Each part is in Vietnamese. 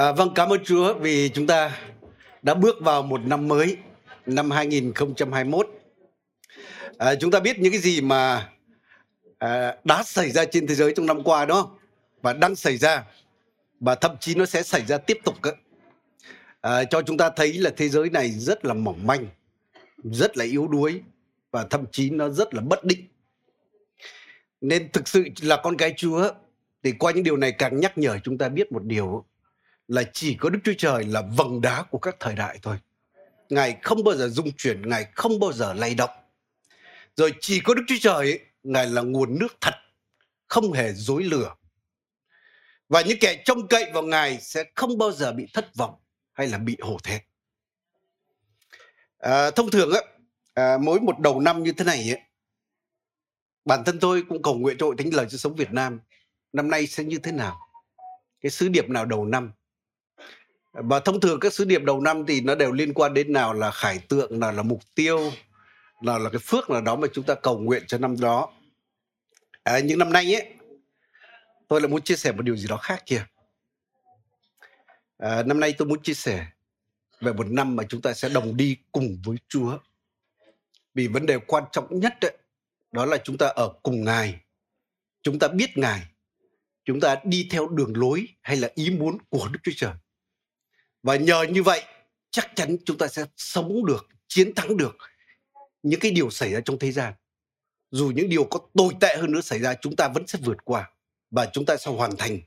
À, vâng, cảm ơn Chúa vì chúng ta đã bước vào một năm mới, năm 2021. À, chúng ta biết những cái gì mà à, đã xảy ra trên thế giới trong năm qua đó và đang xảy ra và thậm chí nó sẽ xảy ra tiếp tục. À, cho chúng ta thấy là thế giới này rất là mỏng manh, rất là yếu đuối và thậm chí nó rất là bất định. Nên thực sự là con cái Chúa thì qua những điều này càng nhắc nhở chúng ta biết một điều là chỉ có Đức Chúa Trời là vầng đá của các thời đại thôi. Ngài không bao giờ dung chuyển, Ngài không bao giờ lay động. Rồi chỉ có Đức Chúa Trời, ấy, Ngài là nguồn nước thật, không hề dối lừa. Và những kẻ trông cậy vào Ngài sẽ không bao giờ bị thất vọng hay là bị hổ thẹn. À, thông thường á, à, mỗi một đầu năm như thế này ấy, bản thân tôi cũng cầu nguyện cho hội thánh lời cho sống Việt Nam năm nay sẽ như thế nào cái sứ điệp nào đầu năm và thông thường các sứ điệp đầu năm thì nó đều liên quan đến nào là khải tượng nào là mục tiêu nào là cái phước nào đó mà chúng ta cầu nguyện cho năm đó. À, nhưng năm nay ấy tôi lại muốn chia sẻ một điều gì đó khác kia. À, năm nay tôi muốn chia sẻ về một năm mà chúng ta sẽ đồng đi cùng với Chúa. Vì vấn đề quan trọng nhất ấy, đó là chúng ta ở cùng Ngài chúng ta biết Ngài chúng ta đi theo đường lối hay là ý muốn của Đức Chúa Trời và nhờ như vậy chắc chắn chúng ta sẽ sống được chiến thắng được những cái điều xảy ra trong thế gian dù những điều có tồi tệ hơn nữa xảy ra chúng ta vẫn sẽ vượt qua và chúng ta sẽ hoàn thành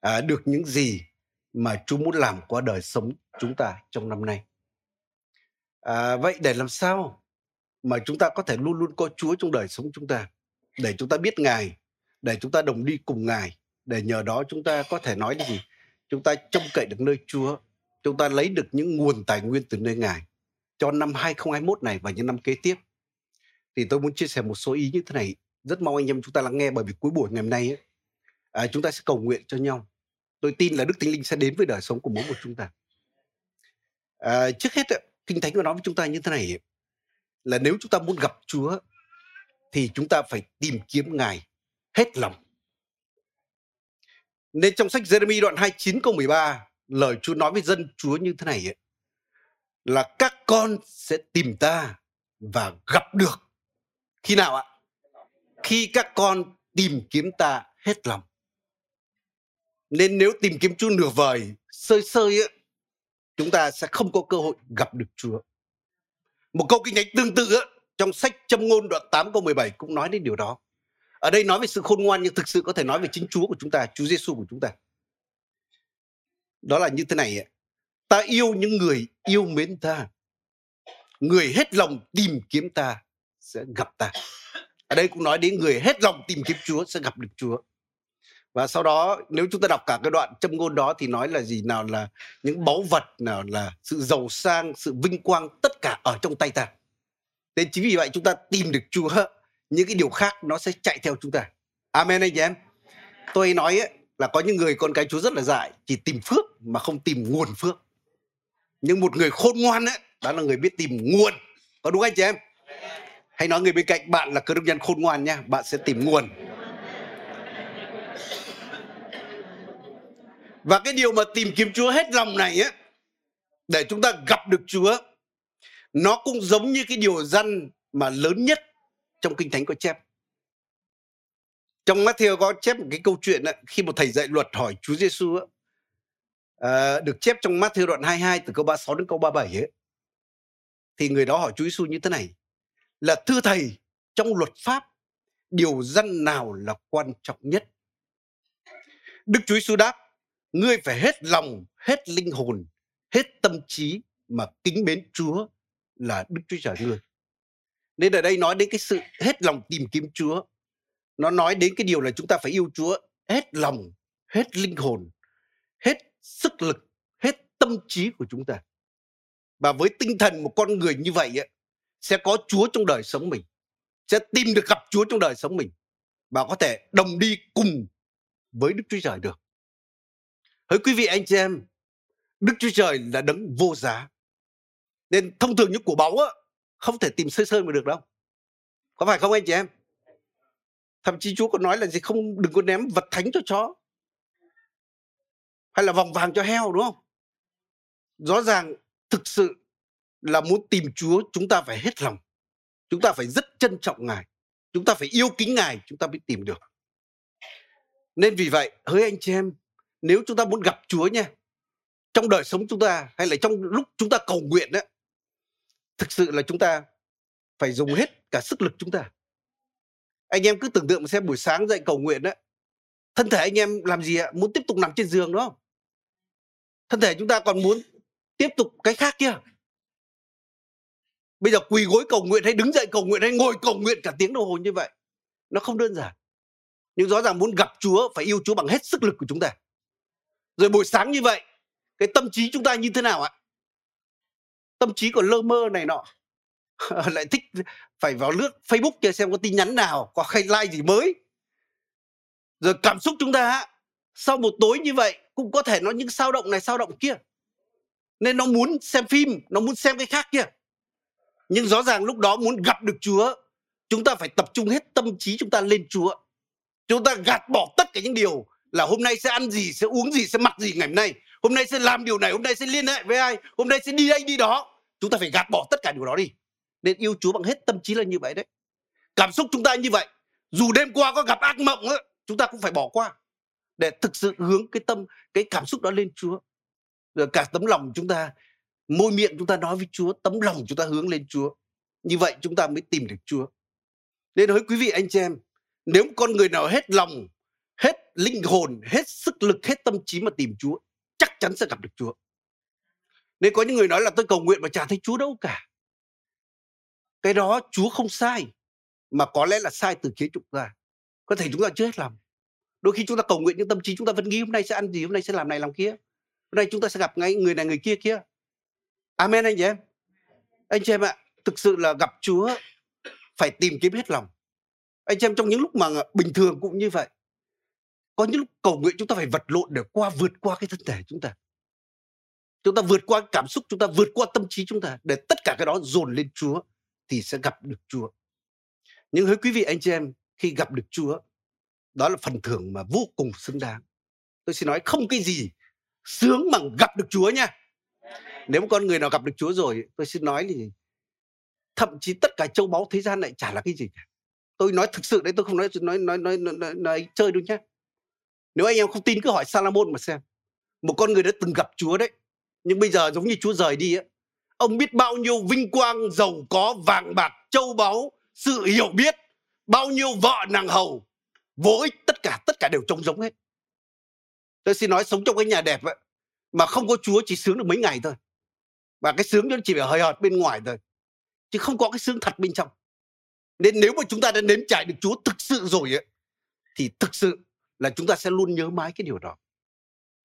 à, được những gì mà Chúa muốn làm qua đời sống chúng ta trong năm nay. À, vậy để làm sao mà chúng ta có thể luôn luôn có Chúa trong đời sống chúng ta, để chúng ta biết Ngài, để chúng ta đồng đi cùng Ngài, để nhờ đó chúng ta có thể nói gì? Chúng ta trông cậy được nơi Chúa, chúng ta lấy được những nguồn tài nguyên từ nơi Ngài cho năm 2021 này và những năm kế tiếp. Thì tôi muốn chia sẻ một số ý như thế này, rất mong anh em chúng ta lắng nghe bởi vì cuối buổi ngày hôm nay ấy, à, chúng ta sẽ cầu nguyện cho nhau. Tôi tin là Đức Thánh Linh sẽ đến với đời sống của mỗi một chúng ta. À, trước hết Kinh Thánh có nói với chúng ta như thế này là nếu chúng ta muốn gặp Chúa thì chúng ta phải tìm kiếm Ngài hết lòng. Nên trong sách Jeremy đoạn 29 câu 13 lời Chúa nói với dân Chúa như thế này ấy, là các con sẽ tìm ta và gặp được. Khi nào ạ? Khi các con tìm kiếm ta hết lòng. Nên nếu tìm kiếm Chúa nửa vời, sơi sơi ấy, chúng ta sẽ không có cơ hội gặp được Chúa. Một câu kinh thánh tương tự ấy, trong sách Châm ngôn đoạn 8 câu 17 cũng nói đến điều đó. Ở đây nói về sự khôn ngoan nhưng thực sự có thể nói về chính Chúa của chúng ta, Chúa Giêsu của chúng ta. Đó là như thế này, ta yêu những người yêu mến ta. Người hết lòng tìm kiếm ta sẽ gặp ta. Ở đây cũng nói đến người hết lòng tìm kiếm Chúa sẽ gặp được Chúa. Và sau đó nếu chúng ta đọc cả cái đoạn châm ngôn đó thì nói là gì nào là những báu vật nào là sự giàu sang, sự vinh quang tất cả ở trong tay ta. Nên chính vì vậy chúng ta tìm được Chúa, những cái điều khác nó sẽ chạy theo chúng ta. Amen anh chị em. Tôi nói ấy, là có những người con cái Chúa rất là dại, chỉ tìm phước mà không tìm nguồn phước. Nhưng một người khôn ngoan ấy, đó là người biết tìm nguồn. Có đúng anh chị em? Hay nói người bên cạnh bạn là cơ đốc nhân khôn ngoan nha, bạn sẽ tìm nguồn. Và cái điều mà tìm kiếm Chúa hết lòng này á để chúng ta gặp được Chúa nó cũng giống như cái điều dân mà lớn nhất trong kinh thánh có chép. Trong Matthew có chép một cái câu chuyện đó, khi một thầy dạy luật hỏi Chúa Giêsu uh, ờ, được chép trong Matthew đoạn 22 từ câu 36 đến câu 37 ấy. Thì người đó hỏi Chúa Giêsu như thế này là thưa thầy trong luật pháp điều dân nào là quan trọng nhất? Đức Chúa Giêsu đáp ngươi phải hết lòng, hết linh hồn, hết tâm trí mà kính mến Chúa là Đức Chúa Trời ngươi. Nên ở đây nói đến cái sự hết lòng tìm kiếm Chúa. Nó nói đến cái điều là chúng ta phải yêu Chúa hết lòng, hết linh hồn, hết sức lực, hết tâm trí của chúng ta. Và với tinh thần một con người như vậy ấy, sẽ có Chúa trong đời sống mình. Sẽ tìm được gặp Chúa trong đời sống mình. Và có thể đồng đi cùng với Đức Chúa Trời được. Hỡi quý vị anh chị em, Đức Chúa Trời là đấng vô giá. Nên thông thường những của báu á, không thể tìm sơ sơ mà được đâu. Có phải không anh chị em? Thậm chí Chúa còn nói là gì không đừng có ném vật thánh cho chó. hay là vòng vàng cho heo đúng không? Rõ ràng thực sự là muốn tìm Chúa chúng ta phải hết lòng. Chúng ta phải rất trân trọng Ngài. Chúng ta phải yêu kính Ngài chúng ta mới tìm được. Nên vì vậy, hỡi anh chị em, nếu chúng ta muốn gặp Chúa nha, trong đời sống chúng ta hay là trong lúc chúng ta cầu nguyện đó, thực sự là chúng ta phải dùng hết cả sức lực chúng ta. Anh em cứ tưởng tượng xem buổi sáng dậy cầu nguyện đó, thân thể anh em làm gì ạ? Muốn tiếp tục nằm trên giường đúng không? Thân thể chúng ta còn muốn tiếp tục cái khác kia. Bây giờ quỳ gối cầu nguyện hay đứng dậy cầu nguyện hay ngồi cầu nguyện cả tiếng đồng hồ như vậy, nó không đơn giản. Nhưng rõ ràng muốn gặp Chúa phải yêu Chúa bằng hết sức lực của chúng ta. Rồi buổi sáng như vậy, cái tâm trí chúng ta như thế nào ạ? Tâm trí còn lơ mơ này nọ. lại thích phải vào lướt Facebook kia xem có tin nhắn nào, có hay like gì mới. Rồi cảm xúc chúng ta sau một tối như vậy cũng có thể nó những sao động này sao động kia. Nên nó muốn xem phim, nó muốn xem cái khác kia. Nhưng rõ ràng lúc đó muốn gặp được Chúa, chúng ta phải tập trung hết tâm trí chúng ta lên Chúa. Chúng ta gạt bỏ tất cả những điều là hôm nay sẽ ăn gì, sẽ uống gì, sẽ mặc gì ngày hôm nay. Hôm nay sẽ làm điều này, hôm nay sẽ liên hệ với ai, hôm nay sẽ đi đây đi đó. Chúng ta phải gạt bỏ tất cả điều đó đi. Nên yêu Chúa bằng hết tâm trí là như vậy đấy. Cảm xúc chúng ta như vậy. Dù đêm qua có gặp ác mộng ấy, chúng ta cũng phải bỏ qua. Để thực sự hướng cái tâm, cái cảm xúc đó lên Chúa. Rồi cả tấm lòng chúng ta, môi miệng chúng ta nói với Chúa, tấm lòng chúng ta hướng lên Chúa. Như vậy chúng ta mới tìm được Chúa. Nên hỡi quý vị anh chị em, nếu con người nào hết lòng, hết linh hồn, hết sức lực, hết tâm trí mà tìm Chúa, chắc chắn sẽ gặp được Chúa. Nên có những người nói là tôi cầu nguyện mà chả thấy Chúa đâu cả. Cái đó Chúa không sai, mà có lẽ là sai từ phía chúng ta. Có thể chúng ta chưa hết lòng. Đôi khi chúng ta cầu nguyện nhưng tâm trí chúng ta vẫn nghĩ hôm nay sẽ ăn gì, hôm nay sẽ làm này làm kia. Hôm nay chúng ta sẽ gặp ngay người này người kia kia. Amen anh chị em. Anh chị em ạ, thực sự là gặp Chúa phải tìm kiếm hết lòng anh chị em trong những lúc mà à, bình thường cũng như vậy có những lúc cầu nguyện chúng ta phải vật lộn để qua vượt qua cái thân thể chúng ta chúng ta vượt qua cảm xúc chúng ta vượt qua tâm trí chúng ta để tất cả cái đó dồn lên Chúa thì sẽ gặp được Chúa. Nhưng hỡi quý vị anh chị em khi gặp được Chúa đó là phần thưởng mà vô cùng xứng đáng. Tôi xin nói không cái gì sướng bằng gặp được Chúa nha. Nếu một con người nào gặp được Chúa rồi tôi xin nói thì thậm chí tất cả châu báu thế gian này chả là cái gì cả. Tôi nói thực sự đấy tôi không nói nói nói nói, nói, nói, nói chơi đâu nhé nếu anh em không tin cứ hỏi Salomon mà xem. Một con người đã từng gặp Chúa đấy nhưng bây giờ giống như Chúa rời đi á ông biết bao nhiêu vinh quang giàu có vàng bạc châu báu sự hiểu biết bao nhiêu vợ nàng hầu vô ích tất cả tất cả đều trông giống hết tôi xin nói sống trong cái nhà đẹp ấy, mà không có Chúa chỉ sướng được mấy ngày thôi và cái sướng nó chỉ phải hơi hợt bên ngoài thôi chứ không có cái sướng thật bên trong nên nếu mà chúng ta đã nếm trải được Chúa thực sự rồi ấy, thì thực sự là chúng ta sẽ luôn nhớ mãi cái điều đó.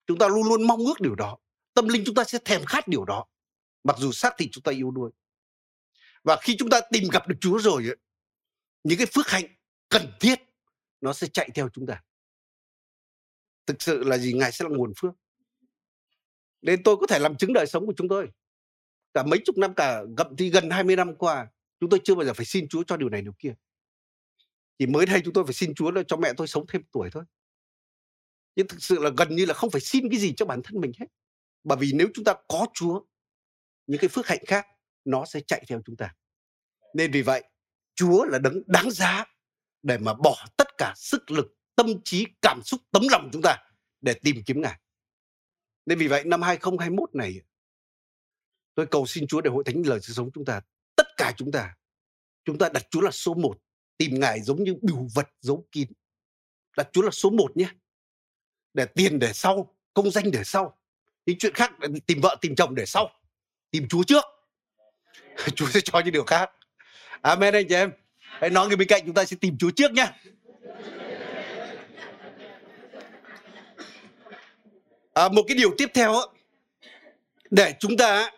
Chúng ta luôn luôn mong ước điều đó. Tâm linh chúng ta sẽ thèm khát điều đó. Mặc dù xác thịt chúng ta yếu đuối. Và khi chúng ta tìm gặp được Chúa rồi ấy, những cái phước hạnh cần thiết nó sẽ chạy theo chúng ta. Thực sự là gì? Ngài sẽ là nguồn phước. Nên tôi có thể làm chứng đời sống của chúng tôi. Cả mấy chục năm cả gậm thì gần 20 năm qua Chúng tôi chưa bao giờ phải xin Chúa cho điều này điều kia. Chỉ mới đây chúng tôi phải xin Chúa là cho mẹ tôi sống thêm tuổi thôi. Nhưng thực sự là gần như là không phải xin cái gì cho bản thân mình hết. Bởi vì nếu chúng ta có Chúa, những cái phước hạnh khác nó sẽ chạy theo chúng ta. Nên vì vậy, Chúa là đấng đáng giá để mà bỏ tất cả sức lực, tâm trí, cảm xúc, tấm lòng chúng ta để tìm kiếm Ngài. Nên vì vậy năm 2021 này tôi cầu xin Chúa để hội thánh lời sự sống chúng ta tất cả chúng ta chúng ta đặt Chúa là số một tìm Ngài giống như biểu vật giấu kín đặt Chúa là số một nhé để tiền để sau công danh để sau những chuyện khác tìm vợ tìm chồng để sau tìm Chúa trước Chúa sẽ cho những điều khác Amen anh chị em hãy nói người bên cạnh chúng ta sẽ tìm Chúa trước nhé à, một cái điều tiếp theo để chúng ta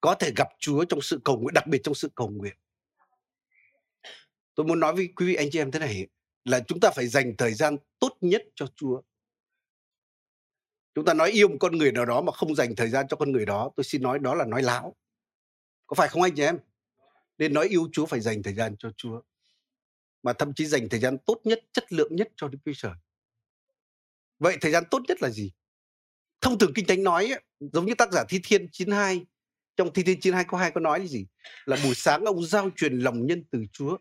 có thể gặp Chúa trong sự cầu nguyện, đặc biệt trong sự cầu nguyện. Tôi muốn nói với quý vị anh chị em thế này là chúng ta phải dành thời gian tốt nhất cho Chúa. Chúng ta nói yêu một con người nào đó mà không dành thời gian cho con người đó, tôi xin nói đó là nói láo. Có phải không anh chị em? Nên nói yêu Chúa phải dành thời gian cho Chúa. Mà thậm chí dành thời gian tốt nhất, chất lượng nhất cho Đức Chúa Trời. Vậy thời gian tốt nhất là gì? Thông thường Kinh Thánh nói ấy, giống như tác giả Thi Thiên 92, trong Thi Thiên 92 có hai có nói là gì? Là buổi sáng ông giao truyền lòng nhân từ Chúa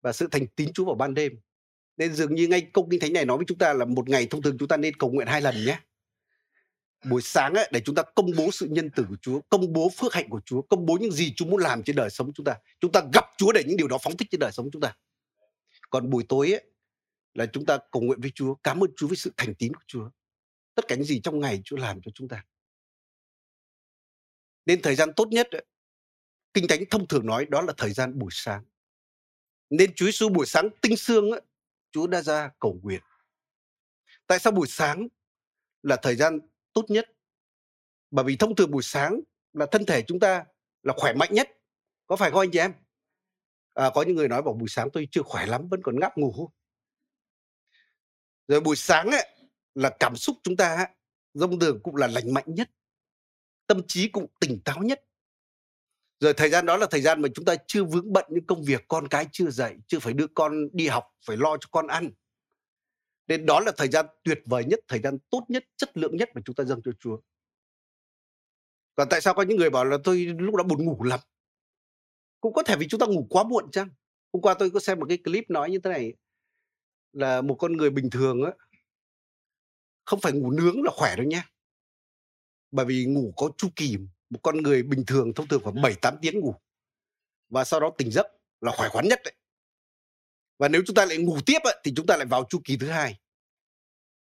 và sự thành tín Chúa vào ban đêm. Nên dường như ngay câu Kinh Thánh này nói với chúng ta là một ngày thông thường chúng ta nên cầu nguyện hai lần nhé. Buổi sáng ấy, để chúng ta công bố sự nhân từ của Chúa, công bố phước hạnh của Chúa, công bố những gì Chúa muốn làm trên đời sống chúng ta. Chúng ta gặp Chúa để những điều đó phóng thích trên đời sống chúng ta. Còn buổi tối ấy, là chúng ta cầu nguyện với Chúa, cảm ơn Chúa với sự thành tín của Chúa. Tất cả những gì trong ngày Chúa làm cho chúng ta. Nên thời gian tốt nhất ấy, Kinh Thánh thông thường nói đó là thời gian buổi sáng. Nên Chúa Giêsu buổi sáng tinh sương ấy, Chúa đã ra cầu nguyện. Tại sao buổi sáng là thời gian tốt nhất? Bởi vì thông thường buổi sáng là thân thể chúng ta là khỏe mạnh nhất. Có phải không anh chị em? À, có những người nói bảo buổi sáng tôi chưa khỏe lắm vẫn còn ngáp ngủ. Rồi buổi sáng ấy, là cảm xúc chúng ta ấy, đường cũng là lành mạnh nhất. Tâm trí cũng tỉnh táo nhất. Rồi thời gian đó là thời gian mà chúng ta chưa vướng bận những công việc con cái chưa dạy, chưa phải đưa con đi học, phải lo cho con ăn. Nên đó là thời gian tuyệt vời nhất, thời gian tốt nhất, chất lượng nhất mà chúng ta dâng cho Chúa. Còn tại sao có những người bảo là tôi lúc đó buồn ngủ lắm? Cũng có thể vì chúng ta ngủ quá muộn chăng? Hôm qua tôi có xem một cái clip nói như thế này là một con người bình thường á không phải ngủ nướng là khỏe đâu nha. Bởi vì ngủ có chu kỳ, một con người bình thường thông thường khoảng 7 8 tiếng ngủ. Và sau đó tỉnh giấc là khỏe khoắn nhất đấy. Và nếu chúng ta lại ngủ tiếp ấy, thì chúng ta lại vào chu kỳ thứ hai.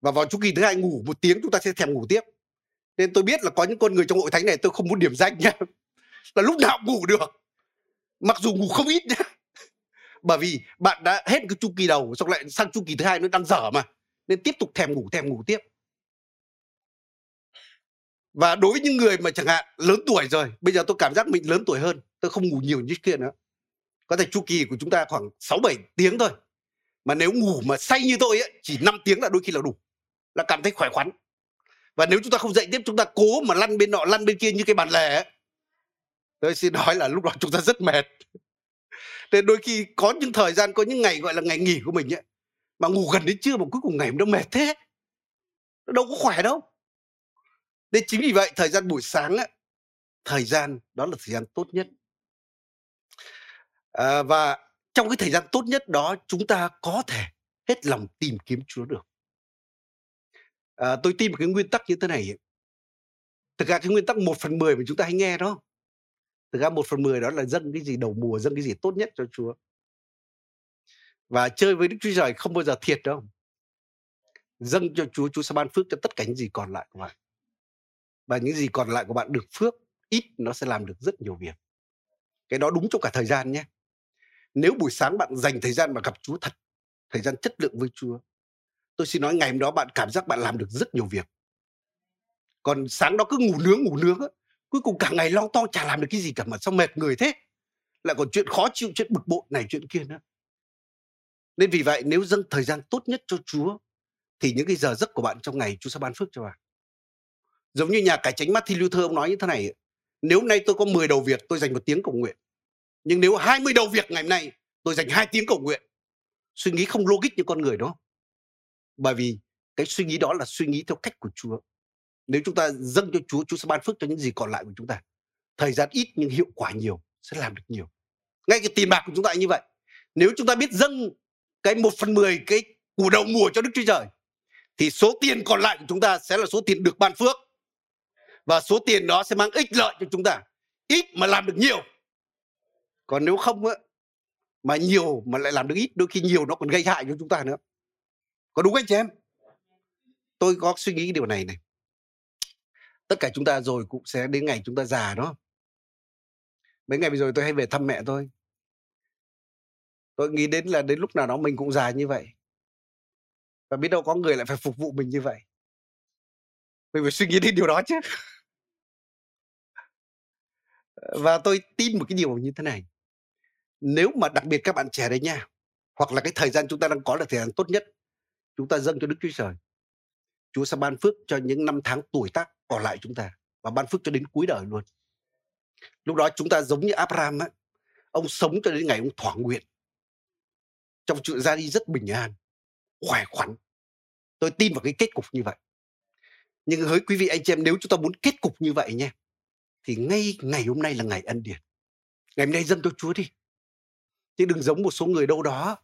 Và vào chu kỳ thứ hai ngủ một tiếng chúng ta sẽ thèm ngủ tiếp. Nên tôi biết là có những con người trong hội thánh này tôi không muốn điểm danh nha. Là lúc nào cũng ngủ được. Mặc dù ngủ không ít nhá. Bởi vì bạn đã hết cái chu kỳ đầu xong lại sang chu kỳ thứ hai nó đang dở mà. Nên tiếp tục thèm ngủ thèm ngủ tiếp. Và đối với những người mà chẳng hạn lớn tuổi rồi, bây giờ tôi cảm giác mình lớn tuổi hơn, tôi không ngủ nhiều như kia nữa. Có thể chu kỳ của chúng ta khoảng 6 7 tiếng thôi. Mà nếu ngủ mà say như tôi ấy, chỉ 5 tiếng là đôi khi là đủ. Là cảm thấy khỏe khoắn. Và nếu chúng ta không dậy tiếp chúng ta cố mà lăn bên nọ lăn bên kia như cái bàn lề ấy. Tôi xin nói là lúc đó chúng ta rất mệt. Nên đôi khi có những thời gian có những ngày gọi là ngày nghỉ của mình ấy mà ngủ gần đến trưa mà cuối cùng ngày nó mệt thế. Nó đâu có khỏe đâu. Nên chính vì vậy thời gian buổi sáng ấy, thời gian đó là thời gian tốt nhất. À, và trong cái thời gian tốt nhất đó chúng ta có thể hết lòng tìm kiếm Chúa được. À, tôi tin một cái nguyên tắc như thế này. Thực ra cái nguyên tắc 1 phần 10 mà chúng ta hay nghe đó. Thực ra 1 phần 10 đó là dâng cái gì đầu mùa, dâng cái gì tốt nhất cho Chúa. Và chơi với Đức Chúa Trời không bao giờ thiệt đâu. Dâng cho Chúa, Chúa sẽ ban phước cho tất cả những gì còn lại của bạn. Và những gì còn lại của bạn được phước, ít nó sẽ làm được rất nhiều việc. Cái đó đúng trong cả thời gian nhé. Nếu buổi sáng bạn dành thời gian mà gặp Chúa thật, thời gian chất lượng với Chúa, tôi xin nói ngày hôm đó bạn cảm giác bạn làm được rất nhiều việc. Còn sáng đó cứ ngủ nướng ngủ nướng á, cuối cùng cả ngày lo to chả làm được cái gì cả mà sao mệt người thế. Lại còn chuyện khó chịu, chuyện bực bội này chuyện kia nữa. Nên vì vậy nếu dâng thời gian tốt nhất cho Chúa thì những cái giờ giấc của bạn trong ngày Chúa sẽ ban phước cho bạn. Giống như nhà cải chánh Martin Luther ông nói như thế này, nếu nay tôi có 10 đầu việc tôi dành một tiếng cầu nguyện. Nhưng nếu 20 đầu việc ngày hôm nay tôi dành 2 tiếng cầu nguyện. Suy nghĩ không logic như con người đó. Bởi vì cái suy nghĩ đó là suy nghĩ theo cách của Chúa. Nếu chúng ta dâng cho Chúa, Chúa sẽ ban phước cho những gì còn lại của chúng ta. Thời gian ít nhưng hiệu quả nhiều, sẽ làm được nhiều. Ngay cái tiền bạc của chúng ta như vậy. Nếu chúng ta biết dâng cái 1 phần 10 cái của đầu mùa cho Đức Chúa Trời thì số tiền còn lại của chúng ta sẽ là số tiền được ban phước và số tiền đó sẽ mang ích lợi cho chúng ta. Ít mà làm được nhiều. Còn nếu không á, mà nhiều mà lại làm được ít, đôi khi nhiều nó còn gây hại cho chúng ta nữa. Có đúng anh chị em? Tôi có suy nghĩ điều này này. Tất cả chúng ta rồi cũng sẽ đến ngày chúng ta già đó mấy ngày vừa rồi tôi hay về thăm mẹ tôi. Tôi nghĩ đến là đến lúc nào đó mình cũng già như vậy. Và biết đâu có người lại phải phục vụ mình như vậy. Mình phải suy nghĩ đến điều đó chứ và tôi tin một cái điều như thế này. Nếu mà đặc biệt các bạn trẻ đấy nha, hoặc là cái thời gian chúng ta đang có là thời gian tốt nhất, chúng ta dâng cho Đức Chúa Trời. Chúa sẽ ban phước cho những năm tháng tuổi tác còn lại chúng ta và ban phước cho đến cuối đời luôn. Lúc đó chúng ta giống như Abraham á, ông sống cho đến ngày ông thỏa nguyện. Trong chuyện ra đi rất bình an, khỏe khoắn. Tôi tin vào cái kết cục như vậy. Nhưng hỡi quý vị anh chị em, nếu chúng ta muốn kết cục như vậy nha thì ngay ngày hôm nay là ngày ân điển ngày hôm nay dâng cho chúa đi. Chứ đừng giống một số người đâu đó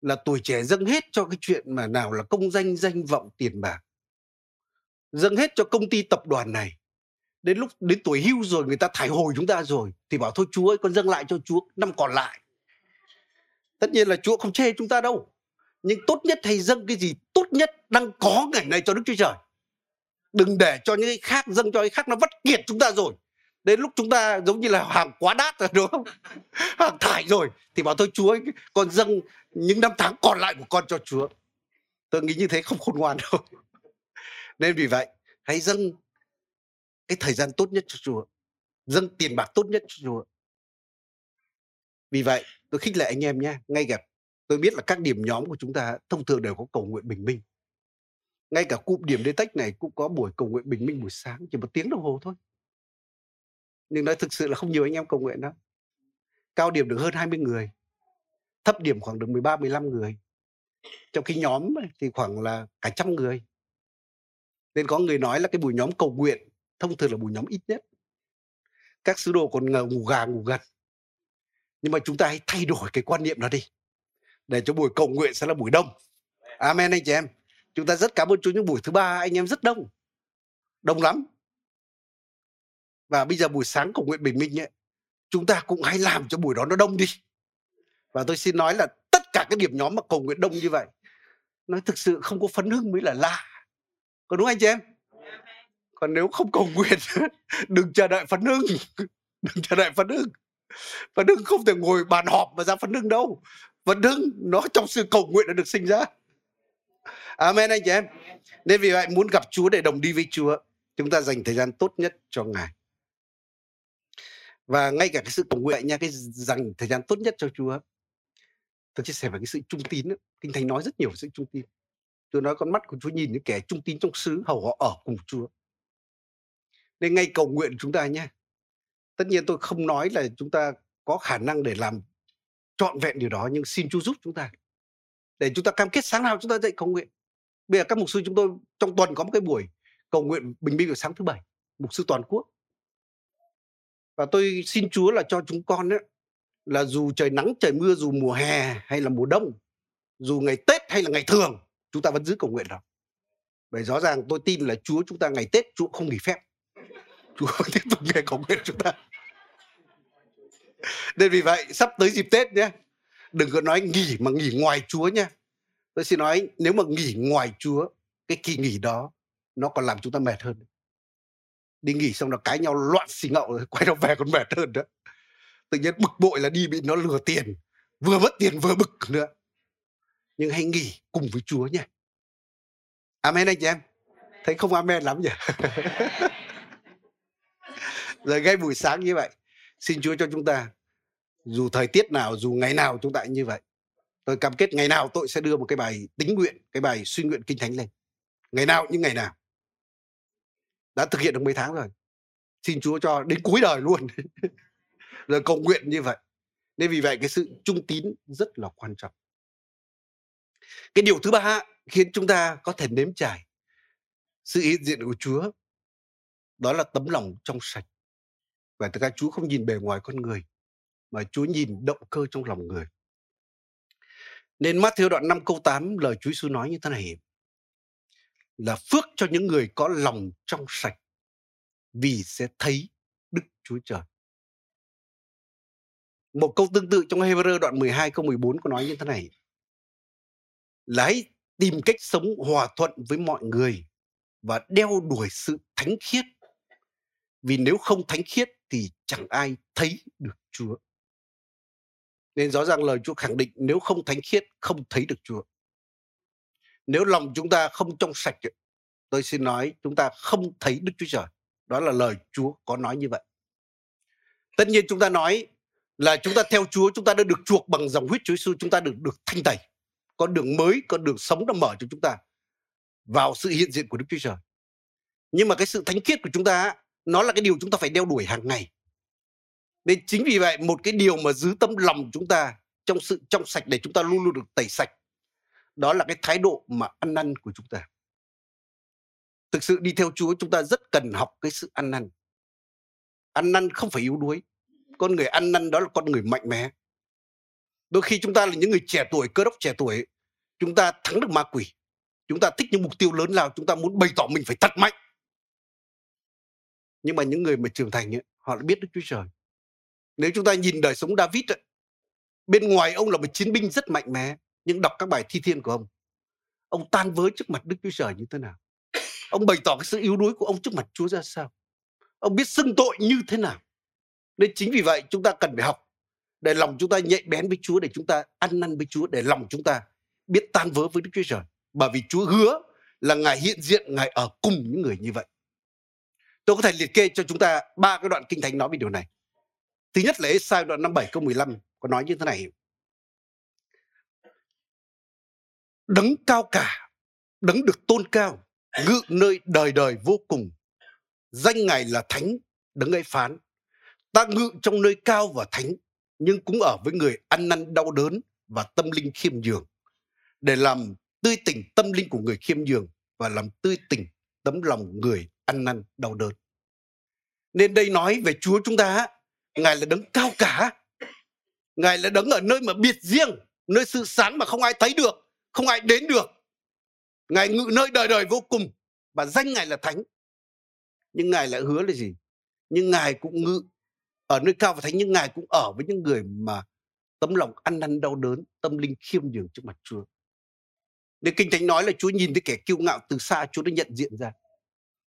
là tuổi trẻ dâng hết cho cái chuyện mà nào là công danh danh vọng, tiền bạc. Dâng hết cho công ty tập đoàn này. Đến lúc, đến tuổi hưu rồi người ta thải hồi chúng ta rồi thì bảo thôi chúa ơi, con dâng lại cho chúa năm còn lại. Tất nhiên là chúa không chê chúng ta đâu. Nhưng tốt nhất thầy dâng cái gì tốt nhất đang có ngày này cho đức chúa trời? Đừng để cho những cái khác dâng cho cái khác nó vắt kiệt chúng ta rồi. Đến lúc chúng ta giống như là hàng quá đắt rồi, đúng không? Hàng thải rồi, thì bảo thôi, chúa con dâng những năm tháng còn lại của con cho chúa. Tôi nghĩ như thế không khôn ngoan đâu. Nên vì vậy, hãy dâng cái thời gian tốt nhất cho chúa. Dâng tiền bạc tốt nhất cho chúa. Vì vậy, tôi khích lệ anh em nhé, ngay cả tôi biết là các điểm nhóm của chúng ta thông thường đều có cầu nguyện bình minh ngay cả cụm điểm đế tách này cũng có buổi cầu nguyện bình minh buổi sáng, chỉ một tiếng đồng hồ thôi. Nhưng nói thực sự là không nhiều anh em cầu nguyện đâu. Cao điểm được hơn 20 người, thấp điểm khoảng được 13 15 người. Trong khi nhóm thì khoảng là cả trăm người. Nên có người nói là cái buổi nhóm cầu nguyện thông thường là buổi nhóm ít nhất. Các sứ đồ còn ngờ ngủ gà, ngủ gật. Nhưng mà chúng ta hãy thay đổi cái quan niệm đó đi, để cho buổi cầu nguyện sẽ là buổi đông. Amen anh chị em chúng ta rất cảm ơn chúa. Những buổi thứ ba anh em rất đông đông lắm. Và bây giờ buổi sáng cầu nguyện bình minh ấy, chúng ta cũng hãy làm cho buổi đó nó đông đi. Và tôi xin nói là tất cả các điểm nhóm mà cầu nguyện đông như vậy, nó thực sự không có phấn hưng mới là lạ. Có đúng anh chị em? Còn nếu không cầu nguyện, đừng chờ đợi phấn hưng. Đừng chờ đợi phấn hưng. Phấn hưng không thể ngồi bàn họp mà ra phấn hưng đâu. Phấn hưng, nó trong sự cầu nguyện đã được sinh ra amen anh chị em. Nên vì vậy muốn gặp chúa để đồng đi với chúa, chúng ta dành thời gian tốt nhất cho ngài. Và ngay cả cái sự cầu nguyện nha, cái dành thời gian tốt nhất cho chúa. Tôi chia sẻ về cái sự trung tín kinh thánh nói rất nhiều về sự trung tín. Tôi nói con mắt của chúa nhìn những kẻ trung tín trong xứ, hầu họ ở cùng chúa. Nên ngay cầu nguyện chúng ta nhé tất nhiên tôi không nói là chúng ta có khả năng để làm trọn vẹn điều đó, nhưng xin Chúa giúp chúng ta để chúng ta cam kết sáng nào chúng ta dậy cầu nguyện. Bây giờ các mục sư chúng tôi trong tuần có một cái buổi cầu nguyện bình minh vào sáng thứ bảy mục sư toàn quốc. Và tôi xin Chúa là cho chúng con ấy, là dù trời nắng trời mưa dù mùa hè hay là mùa đông dù ngày Tết hay là ngày thường chúng ta vẫn giữ cầu nguyện đó. Bởi rõ ràng tôi tin là Chúa chúng ta ngày Tết Chúa không nghỉ phép. Chúa tiếp tục nghe cầu nguyện chúng ta. Nên vì vậy sắp tới dịp Tết nhé đừng có nói nghỉ mà nghỉ ngoài Chúa nha. Tôi xin nói, nếu mà nghỉ ngoài Chúa, cái kỳ nghỉ đó, nó còn làm chúng ta mệt hơn. Đi nghỉ xong là cãi nhau loạn xì ngậu rồi quay đầu về còn mệt hơn nữa. Tự nhiên bực bội là đi bị nó lừa tiền, vừa mất tiền vừa bực nữa. Nhưng hãy nghỉ cùng với Chúa nha. Amen anh chị em. Thấy không amen lắm nhỉ? Rồi ngay buổi sáng như vậy, xin Chúa cho chúng ta dù thời tiết nào, dù ngày nào chúng ta như vậy. Tôi cam kết ngày nào tôi sẽ đưa một cái bài tính nguyện, cái bài suy nguyện kinh thánh lên. Ngày nào những ngày nào. Đã thực hiện được mấy tháng rồi. Xin Chúa cho đến cuối đời luôn. Rồi cầu nguyện như vậy. Nên vì vậy cái sự trung tín rất là quan trọng. Cái điều thứ ba khiến chúng ta có thể nếm trải sự hiện diện của Chúa, đó là tấm lòng trong sạch. Và thực ra Chúa không nhìn bề ngoài con người mà Chúa nhìn động cơ trong lòng người nên Matthew đoạn 5 câu 8 lời Chúa Giêsu nói như thế này là phước cho những người có lòng trong sạch, vì sẽ thấy Đức Chúa Trời. Một câu tương tự trong Hebrew đoạn 12 câu 14 có nói như thế này. Là hãy tìm cách sống hòa thuận với mọi người và đeo đuổi sự thánh khiết. Vì nếu không thánh khiết thì chẳng ai thấy được Chúa. Nên rõ ràng lời Chúa khẳng định nếu không thánh khiết không thấy được Chúa. Nếu lòng chúng ta không trong sạch, tôi xin nói chúng ta không thấy Đức Chúa Trời. Đó là lời Chúa có nói như vậy. Tất nhiên chúng ta nói là chúng ta theo Chúa, chúng ta đã được chuộc bằng dòng huyết Chúa Giêsu, chúng ta được được thanh tẩy. Con đường mới, con đường sống đã mở cho chúng ta vào sự hiện diện của Đức Chúa Trời. Nhưng mà cái sự thánh khiết của chúng ta nó là cái điều chúng ta phải đeo đuổi hàng ngày. Nên chính vì vậy một cái điều mà giữ tâm lòng chúng ta trong sự trong sạch để chúng ta luôn luôn được tẩy sạch đó là cái thái độ mà ăn năn của chúng ta. Thực sự đi theo chúa chúng ta rất cần học cái sự ăn năn. Ăn năn không phải yếu đuối. Con người ăn năn đó là con người mạnh mẽ. Đôi khi chúng ta là những người trẻ tuổi cơ đốc trẻ tuổi chúng ta thắng được ma quỷ. Chúng ta thích những mục tiêu lớn lao chúng ta muốn bày tỏ mình phải thật mạnh. Nhưng mà những người mà trưởng thành ấy, họ đã biết Đức Chúa Trời nếu chúng ta nhìn đời sống David bên ngoài ông là một chiến binh rất mạnh mẽ, nhưng đọc các bài thi thiên của ông ông tan vỡ trước mặt Đức Chúa Trời như thế nào? Ông bày tỏ cái sự yếu đuối của ông trước mặt Chúa ra sao? Ông biết xưng tội như thế nào? Nên chính vì vậy chúng ta cần phải học để lòng chúng ta nhạy bén với Chúa, để chúng ta ăn năn với Chúa, để lòng chúng ta biết tan vỡ với Đức Chúa Trời. Bởi vì Chúa hứa là Ngài hiện diện, Ngài ở cùng những người như vậy. Tôi có thể liệt kê cho chúng ta ba cái đoạn kinh thánh nói về điều này thứ nhất là Esai đoạn 57 câu 15 có nói như thế này. Đấng cao cả, đấng được tôn cao, ngự nơi đời đời vô cùng. Danh ngài là thánh, đấng ấy phán, ta ngự trong nơi cao và thánh, nhưng cũng ở với người ăn năn đau đớn và tâm linh khiêm nhường, để làm tươi tỉnh tâm linh của người khiêm nhường và làm tươi tỉnh tấm lòng người ăn năn đau đớn. Nên đây nói về chúa chúng ta ngài là đấng cao cả. Ngài là đấng ở nơi mà biệt riêng, nơi sự sáng mà không ai thấy được, không ai đến được. Ngài ngự nơi đời đời vô cùng và danh ngài là thánh. Nhưng ngài lại hứa là gì? Nhưng ngài cũng ngự ở nơi cao và thánh, nhưng ngài cũng ở với những người mà tấm lòng ăn năn đau đớn, tâm linh khiêm nhường trước mặt chúa. Nên kinh thánh nói là chúa nhìn thấy kẻ kiêu ngạo từ xa, chúa đã nhận diện ra.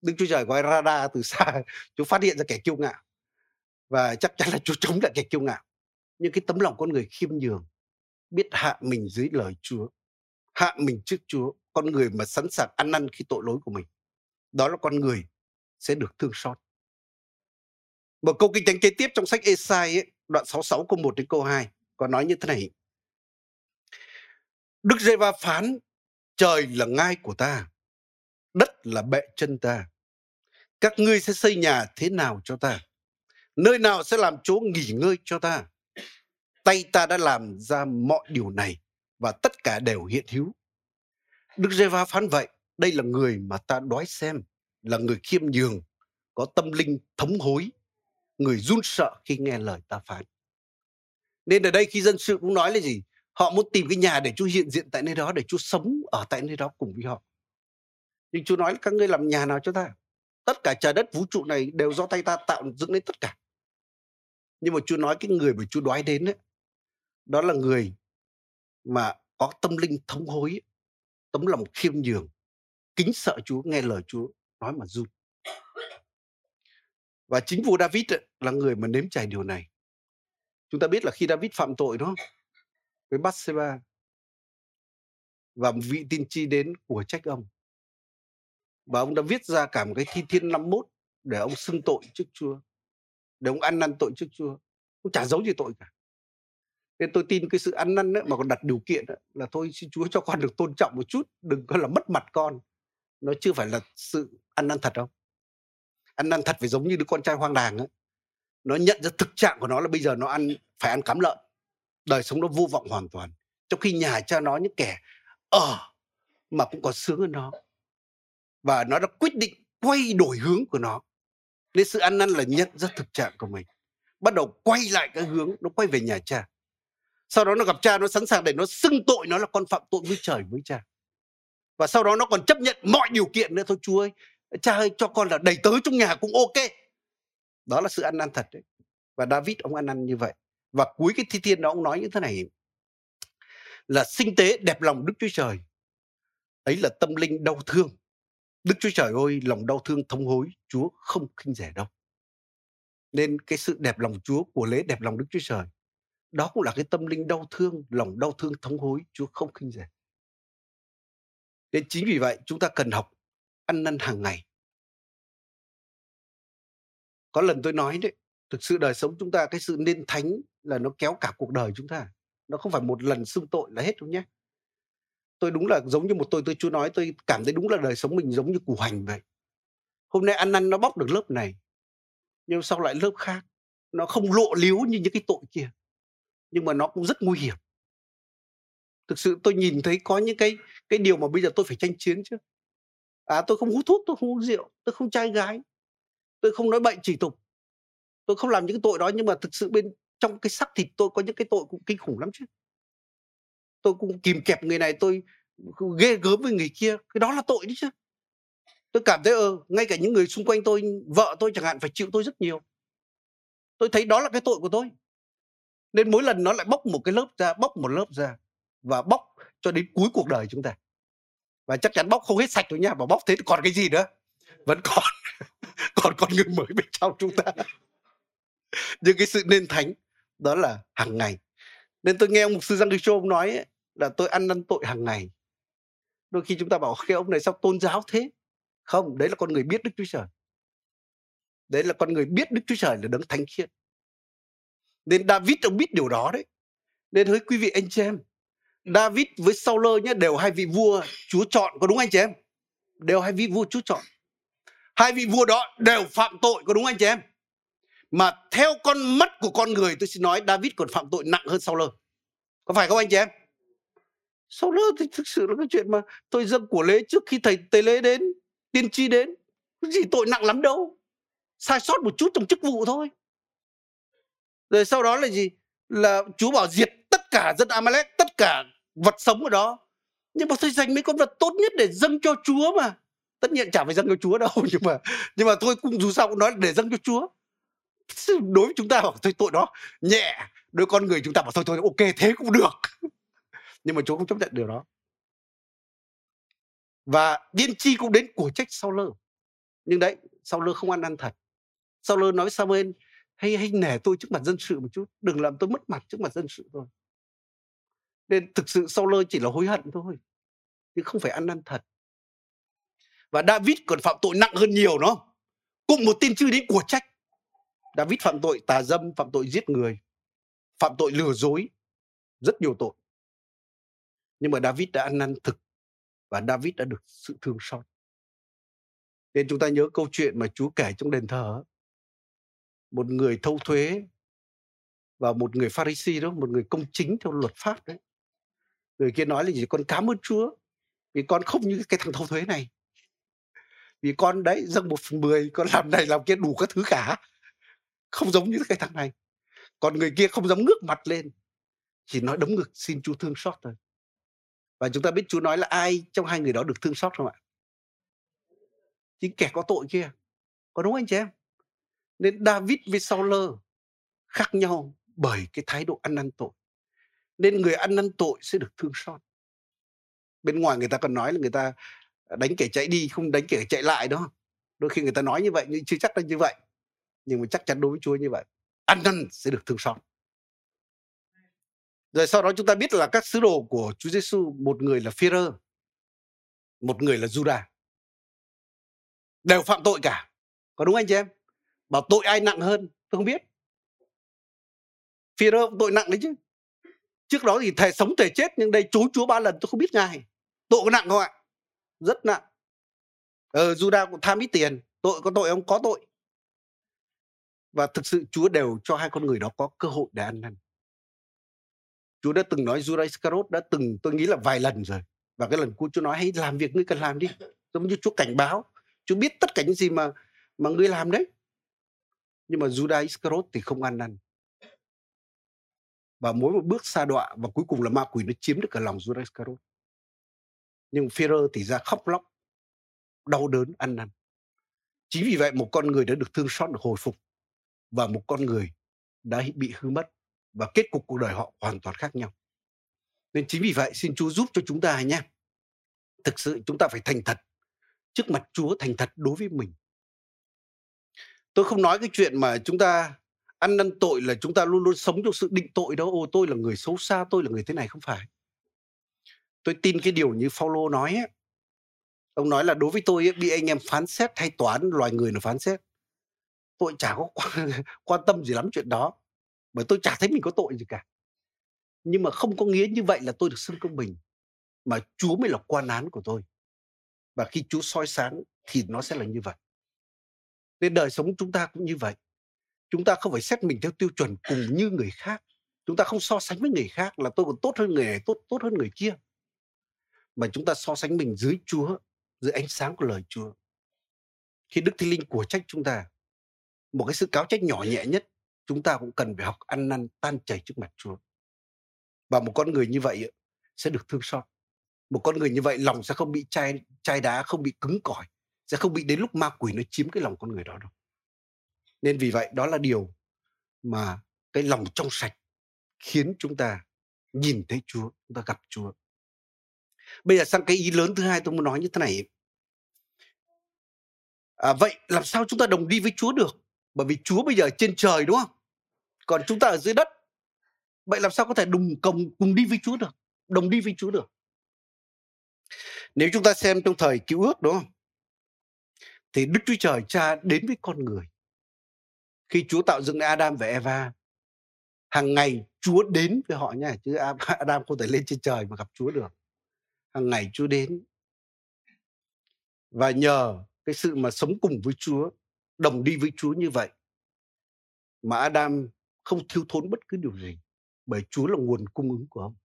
Đức chúa trời gọi radar từ xa, chúa phát hiện ra kẻ kiêu ngạo và chắc chắn là chúa chống lại kẻ kiêu ngạo nhưng cái tấm lòng con người khiêm nhường biết hạ mình dưới lời chúa hạ mình trước chúa con người mà sẵn sàng ăn năn khi tội lỗi của mình đó là con người sẽ được thương xót một câu kinh thánh kế tiếp trong sách Esai ấy, đoạn 66 câu 1 đến câu 2 có nói như thế này. Đức Giê-va phán, trời là ngai của ta, đất là bệ chân ta. Các ngươi sẽ xây nhà thế nào cho ta? Nơi nào sẽ làm chỗ nghỉ ngơi cho ta? Tay ta đã làm ra mọi điều này và tất cả đều hiện hữu. Đức Giê-va phán vậy, đây là người mà ta đói xem, là người khiêm nhường, có tâm linh thống hối, người run sợ khi nghe lời ta phán. Nên ở đây khi dân sự cũng nói là gì? Họ muốn tìm cái nhà để Chúa hiện diện tại nơi đó, để Chúa sống ở tại nơi đó cùng với họ. Nhưng Chúa nói là các ngươi làm nhà nào cho ta? Tất cả trời đất vũ trụ này đều do tay ta tạo dựng nên tất cả. Nhưng mà Chúa nói cái người mà Chúa đoái đến ấy, đó là người mà có tâm linh thống hối, tấm lòng khiêm nhường, kính sợ Chúa, nghe lời Chúa, nói mà run. Và chính vua David ấy, là người mà nếm trải điều này. Chúng ta biết là khi David phạm tội đó với Bathsheba và một vị tiên tri đến của trách ông. Và ông đã viết ra cả một cái thi thiên 51 để ông xưng tội trước Chúa. Để ông ăn năn tội trước Chúa. cũng chả giấu gì tội cả. Nên tôi tin cái sự ăn năn ấy, mà còn đặt điều kiện ấy, là thôi xin Chúa cho con được tôn trọng một chút. Đừng có là mất mặt con. Nó chưa phải là sự ăn năn thật đâu ăn năn thật phải giống như đứa con trai hoang đàng ấy nó nhận ra thực trạng của nó là bây giờ nó ăn phải ăn cám lợn đời sống nó vô vọng hoàn toàn trong khi nhà cha nó những kẻ ở mà cũng còn sướng hơn nó và nó đã quyết định quay đổi hướng của nó nên sự ăn năn là nhận ra thực trạng của mình, bắt đầu quay lại cái hướng, nó quay về nhà cha. Sau đó nó gặp cha, nó sẵn sàng để nó xưng tội nó là con phạm tội với trời, với cha. Và sau đó nó còn chấp nhận mọi điều kiện nữa, thôi chúa ơi, cha ơi, cho con là đầy tới trong nhà cũng ok. Đó là sự ăn năn thật đấy. Và David, ông ăn năn như vậy. Và cuối cái thi thiên đó, ông nói như thế này. Là sinh tế đẹp lòng Đức Chúa Trời. Ấy là tâm linh đau thương. Đức Chúa Trời ơi, lòng đau thương thống hối, Chúa không khinh rẻ đâu. Nên cái sự đẹp lòng Chúa, của lễ đẹp lòng Đức Chúa Trời, đó cũng là cái tâm linh đau thương, lòng đau thương thống hối, Chúa không khinh rẻ. Nên chính vì vậy, chúng ta cần học ăn năn hàng ngày. Có lần tôi nói đấy, thực sự đời sống chúng ta, cái sự nên thánh là nó kéo cả cuộc đời chúng ta. Nó không phải một lần xưng tội là hết đâu nhé tôi đúng là giống như một tôi tôi chú nói, tôi cảm thấy đúng là đời sống mình giống như củ hành vậy. Hôm nay ăn năn nó bóc được lớp này, nhưng sau lại lớp khác, nó không lộ liếu như những cái tội kia, nhưng mà nó cũng rất nguy hiểm. Thực sự tôi nhìn thấy có những cái cái điều mà bây giờ tôi phải tranh chiến chứ. À tôi không hút thuốc, tôi không uống rượu, tôi không trai gái, tôi không nói bệnh chỉ tục. Tôi không làm những cái tội đó, nhưng mà thực sự bên trong cái sắc thịt tôi có những cái tội cũng kinh khủng lắm chứ tôi cũng kìm kẹp người này tôi ghê gớm với người kia cái đó là tội đấy chứ. Tôi cảm thấy ờ ngay cả những người xung quanh tôi vợ tôi chẳng hạn phải chịu tôi rất nhiều. Tôi thấy đó là cái tội của tôi. Nên mỗi lần nó lại bóc một cái lớp ra bóc một lớp ra và bóc cho đến cuối cuộc đời chúng ta. Và chắc chắn bóc không hết sạch đâu nha mà bóc thế thì còn cái gì nữa? Vẫn còn còn con người mới bên trong chúng ta. Nhưng cái sự nên thánh đó là hàng ngày. Nên tôi nghe ông mục sư Giang Đức Châu ông nói ấy, là tôi ăn năn tội hàng ngày. Đôi khi chúng ta bảo, cái ông này sao tôn giáo thế? Không, đấy là con người biết Đức Chúa Trời. Đấy là con người biết Đức Chúa Trời là đấng thánh khiết. Nên David ông biết điều đó đấy. Nên hỡi quý vị anh chị em, David với Saul nhé đều hai vị vua Chúa chọn, có đúng anh chị em? Đều hai vị vua Chúa chọn. Hai vị vua đó đều phạm tội, có đúng anh chị em? Mà theo con mắt của con người, tôi xin nói David còn phạm tội nặng hơn Saul. Có phải không anh chị em? Sau đó thì thực sự là cái chuyện mà tôi dâng của lễ trước khi thầy tế lễ đến, tiên tri đến. Cái gì tội nặng lắm đâu. Sai sót một chút trong chức vụ thôi. Rồi sau đó là gì? Là Chúa bảo diệt tất cả dân Amalek, tất cả vật sống ở đó. Nhưng mà tôi dành mấy con vật tốt nhất để dâng cho Chúa mà. Tất nhiên chả phải dâng cho Chúa đâu, nhưng mà nhưng mà thôi cũng dù sao cũng nói để dâng cho Chúa. Đối với chúng ta bảo thôi tội đó, nhẹ. Đối con người chúng ta bảo thôi thôi, ok, thế cũng được nhưng mà Chúa không chấp nhận điều đó. Và tiên tri cũng đến của trách sau lơ. Nhưng đấy, sau lơ không ăn năn thật. Sau lơ nói Samuel hay hay nể tôi trước mặt dân sự một chút, đừng làm tôi mất mặt trước mặt dân sự thôi. Nên thực sự sau lơ chỉ là hối hận thôi, chứ không phải ăn năn thật. Và David còn phạm tội nặng hơn nhiều nó cùng một tin chư đến của trách. David phạm tội tà dâm, phạm tội giết người, phạm tội lừa dối, rất nhiều tội nhưng mà David đã ăn năn thực và David đã được sự thương xót. Nên chúng ta nhớ câu chuyện mà Chúa kể trong đền thờ một người thâu thuế và một người Pharisee đó, một người công chính theo luật pháp đấy. Người kia nói là gì con cảm ơn Chúa, vì con không như cái thằng thâu thuế này. Vì con đấy dâng một phần mười, con làm này làm kia đủ các thứ cả. Không giống như cái thằng này. Còn người kia không dám ngước mặt lên, chỉ nói đấm ngực, xin Chúa thương xót thôi và chúng ta biết Chúa nói là ai trong hai người đó được thương xót không ạ? Chính kẻ có tội kia. Có đúng anh chị em? Nên David với Saul khác nhau bởi cái thái độ ăn năn tội. Nên người ăn năn tội sẽ được thương xót. Bên ngoài người ta còn nói là người ta đánh kẻ chạy đi, không đánh kẻ chạy lại đó đôi khi người ta nói như vậy, nhưng chưa chắc là như vậy. Nhưng mà chắc chắn đối với Chúa như vậy. Ăn năn sẽ được thương xót rồi sau đó chúng ta biết là các sứ đồ của Chúa Giêsu một người là Phi-rơ, một người là Judas. đều phạm tội cả. Có đúng anh chị em? Bảo tội ai nặng hơn? Tôi không biết. Phi-rơ tội nặng đấy chứ. Trước đó thì thề sống, thề chết, nhưng đây chối chúa ba lần, tôi không biết ngài. Tội có nặng không ạ? Rất nặng. Ờ Judas cũng tham ít tiền. Tội có tội không? Có tội. Và thực sự Chúa đều cho hai con người đó có cơ hội để ăn năn. Chúa đã từng nói Judas Iscariot đã từng, tôi nghĩ là vài lần rồi. Và cái lần cuối Chúa nói, hãy làm việc ngươi cần làm đi, giống như Chúa cảnh báo. Chúa biết tất cả những gì mà mà ngươi làm đấy. Nhưng mà Judas Iscariot thì không ăn năn. Và mỗi một bước xa đọa và cuối cùng là ma quỷ nó chiếm được cả lòng Judas Iscariot. Nhưng Phêrô thì ra khóc lóc, đau đớn, ăn năn. Chính vì vậy một con người đã được thương xót, được hồi phục. Và một con người đã bị hư mất và kết cục cuộc đời họ hoàn toàn khác nhau. Nên chính vì vậy xin Chúa giúp cho chúng ta nhé thực sự chúng ta phải thành thật trước mặt Chúa thành thật đối với mình. Tôi không nói cái chuyện mà chúng ta ăn năn tội là chúng ta luôn luôn sống trong sự định tội đó ô tôi là người xấu xa tôi là người thế này không phải. Tôi tin cái điều như Phaolô nói ấy. ông nói là đối với tôi ấy, bị anh em phán xét hay toán loài người là phán xét. Tôi chả có quan, quan tâm gì lắm chuyện đó bởi tôi chả thấy mình có tội gì cả. Nhưng mà không có nghĩa như vậy là tôi được xưng công bình mà Chúa mới là quan án của tôi. Và khi Chúa soi sáng thì nó sẽ là như vậy. Nên đời sống chúng ta cũng như vậy. Chúng ta không phải xét mình theo tiêu chuẩn cùng như người khác. Chúng ta không so sánh với người khác là tôi còn tốt hơn người này, tốt tốt hơn người kia. Mà chúng ta so sánh mình dưới Chúa, dưới ánh sáng của lời Chúa. Khi Đức Thánh Linh của trách chúng ta, một cái sự cáo trách nhỏ nhẹ nhất, chúng ta cũng cần phải học ăn năn tan chảy trước mặt Chúa. Và một con người như vậy sẽ được thương xót. Một con người như vậy lòng sẽ không bị chai chai đá, không bị cứng cỏi, sẽ không bị đến lúc ma quỷ nó chiếm cái lòng con người đó đâu. Nên vì vậy đó là điều mà cái lòng trong sạch khiến chúng ta nhìn thấy Chúa, chúng ta gặp Chúa. Bây giờ sang cái ý lớn thứ hai tôi muốn nói như thế này. À, vậy làm sao chúng ta đồng đi với Chúa được? Bởi vì Chúa bây giờ ở trên trời đúng không? Còn chúng ta ở dưới đất. Vậy làm sao có thể đồng cùng cùng đi với Chúa được? Đồng đi với Chúa được. Nếu chúng ta xem trong thời cứu ước đúng không? Thì Đức Chúa Trời Cha đến với con người. Khi Chúa tạo dựng Adam và Eva, hàng ngày Chúa đến với họ nha, chứ Adam không thể lên trên trời mà gặp Chúa được. Hàng ngày Chúa đến. Và nhờ cái sự mà sống cùng với Chúa, đồng đi với Chúa như vậy, mà Adam không thiếu thốn bất cứ điều gì, bởi Chúa là nguồn cung ứng của ông.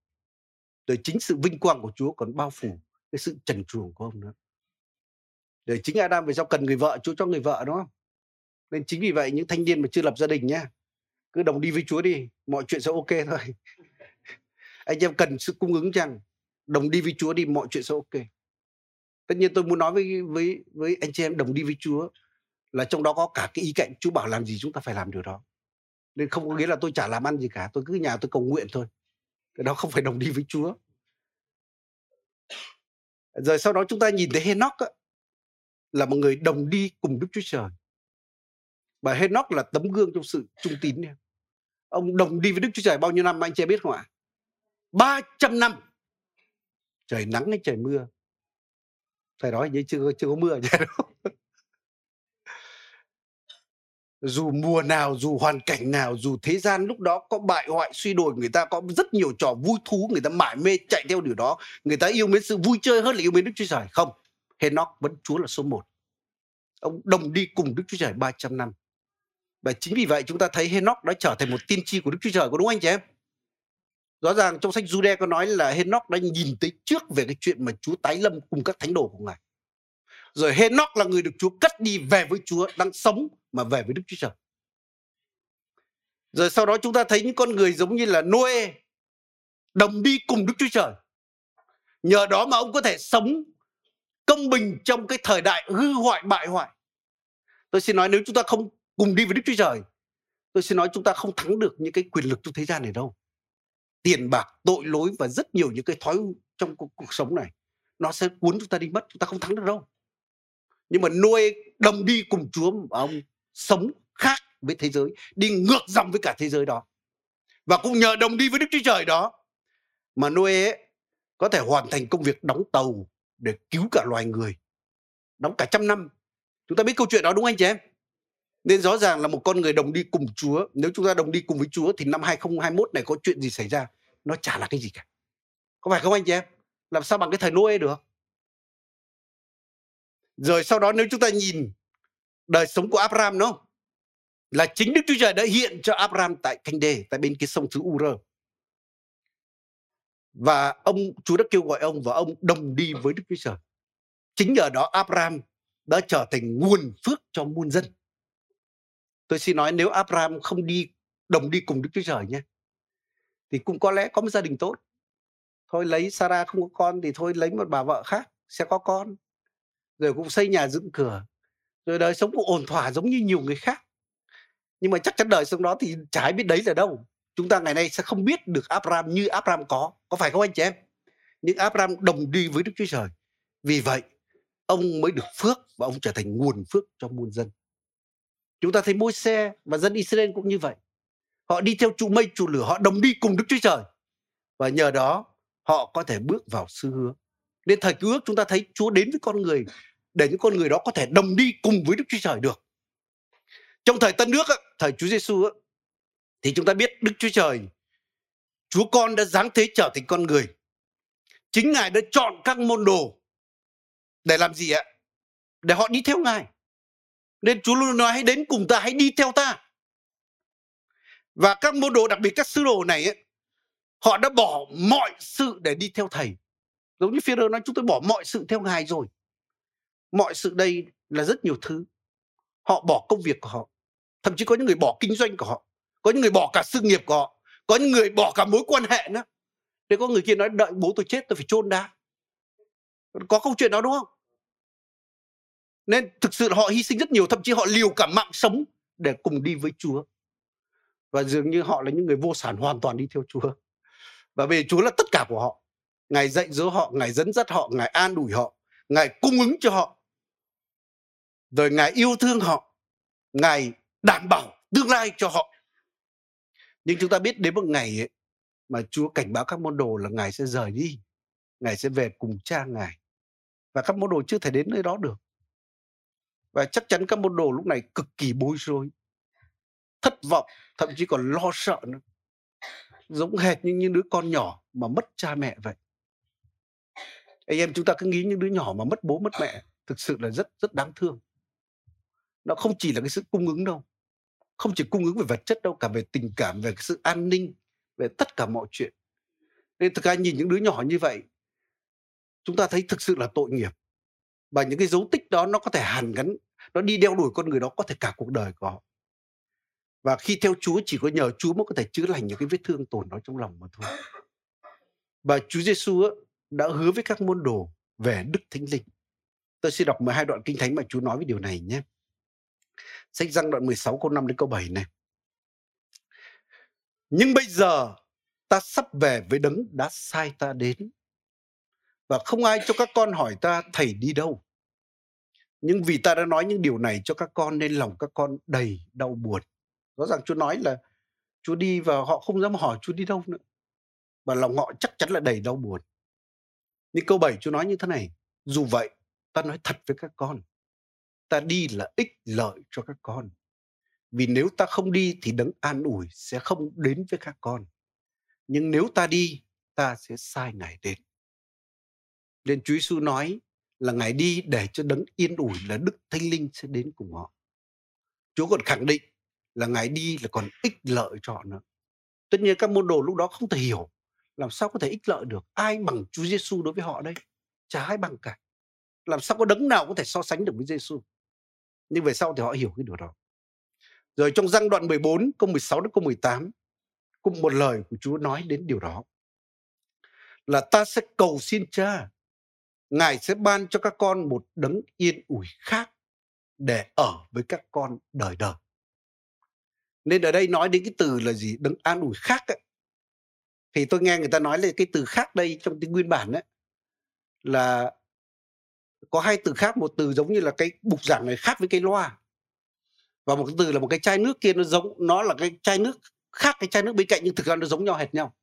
Rồi chính sự vinh quang của Chúa còn bao phủ cái sự trần truồng của ông nữa. Để chính Adam về sau cần người vợ, Chúa cho người vợ đúng không? Nên chính vì vậy những thanh niên mà chưa lập gia đình nhá, cứ đồng đi với Chúa đi, mọi chuyện sẽ ok thôi. Anh em cần sự cung ứng chăng? Đồng đi với Chúa đi, mọi chuyện sẽ ok. Tất nhiên tôi muốn nói với với với anh chị em đồng đi với Chúa là trong đó có cả cái ý cạnh Chúa bảo làm gì chúng ta phải làm điều đó. Nên không có nghĩa là tôi chả làm ăn gì cả, tôi cứ nhà tôi cầu nguyện thôi. Cái đó không phải đồng đi với Chúa. Rồi sau đó chúng ta nhìn thấy Henoch á, là một người đồng đi cùng Đức Chúa Trời. Và Henoch là tấm gương trong sự trung tín. Nha. Ông đồng đi với Đức Chúa Trời bao nhiêu năm anh chị biết không ạ? 300 năm. Trời nắng hay trời mưa. Thời đó như chưa chưa có mưa chứ. dù mùa nào, dù hoàn cảnh nào, dù thế gian lúc đó có bại hoại suy đồi, người ta có rất nhiều trò vui thú, người ta mải mê chạy theo điều đó, người ta yêu mến sự vui chơi hơn là yêu mến Đức Chúa Trời. Không, Henoch vẫn Chúa là số một. Ông đồng đi cùng Đức Chúa Trời 300 năm. Và chính vì vậy chúng ta thấy Henoch đã trở thành một tiên tri của Đức Chúa Trời, có đúng anh chị em? Rõ ràng trong sách Jude có nói là Henoch đã nhìn tới trước về cái chuyện mà Chúa tái lâm cùng các thánh đồ của Ngài. Rồi Henoch là người được Chúa cất đi về với Chúa, đang sống mà về với Đức Chúa Trời. Rồi sau đó chúng ta thấy những con người giống như là Noe đồng đi cùng Đức Chúa Trời. Nhờ đó mà ông có thể sống công bình trong cái thời đại hư hoại bại hoại. Tôi xin nói nếu chúng ta không cùng đi với Đức Chúa Trời, tôi xin nói chúng ta không thắng được những cái quyền lực trong thế gian này đâu. Tiền bạc, tội lỗi và rất nhiều những cái thói trong cuộc, sống này nó sẽ cuốn chúng ta đi mất, chúng ta không thắng được đâu. Nhưng mà nuôi đồng đi cùng Chúa mà ông sống khác với thế giới, đi ngược dòng với cả thế giới đó. Và cũng nhờ đồng đi với Đức Chúa Trời đó mà Noe có thể hoàn thành công việc đóng tàu để cứu cả loài người. Đóng cả trăm năm. Chúng ta biết câu chuyện đó đúng không anh chị em? Nên rõ ràng là một con người đồng đi cùng Chúa, nếu chúng ta đồng đi cùng với Chúa thì năm 2021 này có chuyện gì xảy ra, nó chả là cái gì cả. Có phải không anh chị em? Làm sao bằng cái thời Noe được? Rồi sau đó nếu chúng ta nhìn đời sống của Abraham đúng không? Là chính Đức Chúa Trời đã hiện cho Abraham tại Canh Đê, tại bên kia sông xứ Ur. Và ông Chúa đã kêu gọi ông và ông đồng đi với Đức Chúa Trời. Chính nhờ đó Abraham đã trở thành nguồn phước cho muôn dân. Tôi xin nói nếu Abraham không đi đồng đi cùng Đức Chúa Trời nhé, thì cũng có lẽ có một gia đình tốt. Thôi lấy Sarah không có con thì thôi lấy một bà vợ khác sẽ có con. Rồi cũng xây nhà dựng cửa. Rồi đời sống cũng ổn thỏa giống như nhiều người khác. Nhưng mà chắc chắn đời sống đó thì chả ai biết đấy là đâu. Chúng ta ngày nay sẽ không biết được Abraham như Abraham có. Có phải không anh chị em? Nhưng Abraham đồng đi với Đức Chúa Trời. Vì vậy, ông mới được phước và ông trở thành nguồn phước cho muôn dân. Chúng ta thấy môi xe và dân Israel cũng như vậy. Họ đi theo trụ mây trụ lửa, họ đồng đi cùng Đức Chúa Trời. Và nhờ đó họ có thể bước vào sư hứa. Nên thời cứu ước chúng ta thấy Chúa đến với con người để những con người đó có thể đồng đi cùng với Đức Chúa Trời được. Trong thời Tân Nước, thời Chúa Giêsu thì chúng ta biết Đức Chúa Trời, Chúa con đã giáng thế trở thành con người. Chính Ngài đã chọn các môn đồ để làm gì ạ? Để họ đi theo Ngài. Nên Chúa luôn nói hãy đến cùng ta, hãy đi theo ta. Và các môn đồ, đặc biệt các sứ đồ này ấy, họ đã bỏ mọi sự để đi theo thầy. Giống như Führer nói chúng tôi bỏ mọi sự theo ngài rồi. Mọi sự đây là rất nhiều thứ. Họ bỏ công việc của họ. Thậm chí có những người bỏ kinh doanh của họ. Có những người bỏ cả sự nghiệp của họ. Có những người bỏ cả mối quan hệ nữa. Để có người kia nói đợi bố tôi chết tôi phải chôn đá Có câu chuyện đó đúng không? Nên thực sự họ hy sinh rất nhiều, thậm chí họ liều cả mạng sống để cùng đi với Chúa. Và dường như họ là những người vô sản hoàn toàn đi theo Chúa. Và về Chúa là tất cả của họ. Ngài dạy dỗ họ, Ngài dẫn dắt họ, Ngài an ủi họ, Ngài cung ứng cho họ. Rồi Ngài yêu thương họ, Ngài đảm bảo tương lai cho họ. Nhưng chúng ta biết đến một ngày ấy, mà Chúa cảnh báo các môn đồ là Ngài sẽ rời đi. Ngài sẽ về cùng cha Ngài. Và các môn đồ chưa thể đến nơi đó được. Và chắc chắn các môn đồ lúc này cực kỳ bối rối, thất vọng, thậm chí còn lo sợ nữa. Giống hệt như những đứa con nhỏ mà mất cha mẹ vậy. Anh em chúng ta cứ nghĩ những đứa nhỏ mà mất bố mất mẹ thực sự là rất rất đáng thương. Nó không chỉ là cái sự cung ứng đâu. Không chỉ cung ứng về vật chất đâu, cả về tình cảm, về cái sự an ninh, về tất cả mọi chuyện. Nên thực ra nhìn những đứa nhỏ như vậy, chúng ta thấy thực sự là tội nghiệp và những cái dấu tích đó nó có thể hàn gắn nó đi đeo đuổi con người đó có thể cả cuộc đời của họ và khi theo Chúa chỉ có nhờ Chúa mới có thể chữa lành những cái vết thương tổn đó trong lòng mà thôi và Chúa Giêsu đã hứa với các môn đồ về Đức Thánh Linh tôi xin đọc 12 đoạn kinh thánh mà Chúa nói về điều này nhé sách răng đoạn 16 câu 5 đến câu 7 này nhưng bây giờ ta sắp về với đấng đã sai ta đến và không ai cho các con hỏi ta thầy đi đâu. Nhưng vì ta đã nói những điều này cho các con nên lòng các con đầy đau buồn. Rõ ràng Chúa nói là Chúa đi và họ không dám hỏi Chúa đi đâu nữa. Và lòng họ chắc chắn là đầy đau buồn. Nhưng câu 7 Chúa nói như thế này. Dù vậy, ta nói thật với các con. Ta đi là ích lợi cho các con. Vì nếu ta không đi thì đấng an ủi sẽ không đến với các con. Nhưng nếu ta đi, ta sẽ sai Ngài đến. Nên Chúa Giêsu nói là Ngài đi để cho đấng yên ủi là Đức Thánh Linh sẽ đến cùng họ. Chúa còn khẳng định là Ngài đi là còn ích lợi cho họ nữa. Tất nhiên các môn đồ lúc đó không thể hiểu làm sao có thể ích lợi được. Ai bằng Chúa Giêsu đối với họ đây? Chả ai bằng cả. Làm sao có đấng nào có thể so sánh được với Giêsu? Nhưng về sau thì họ hiểu cái điều đó. Rồi trong răng đoạn 14 câu 16 đến câu 18 cũng một lời của Chúa nói đến điều đó. Là ta sẽ cầu xin cha, Ngài sẽ ban cho các con một đấng yên ủi khác để ở với các con đời đời. Nên ở đây nói đến cái từ là gì? Đấng an ủi khác ấy. Thì tôi nghe người ta nói là cái từ khác đây trong tiếng nguyên bản ấy, là có hai từ khác, một từ giống như là cái bục giảng này khác với cái loa. Và một cái từ là một cái chai nước kia nó giống nó là cái chai nước khác cái chai nước bên cạnh nhưng thực ra nó giống nhau hệt nhau.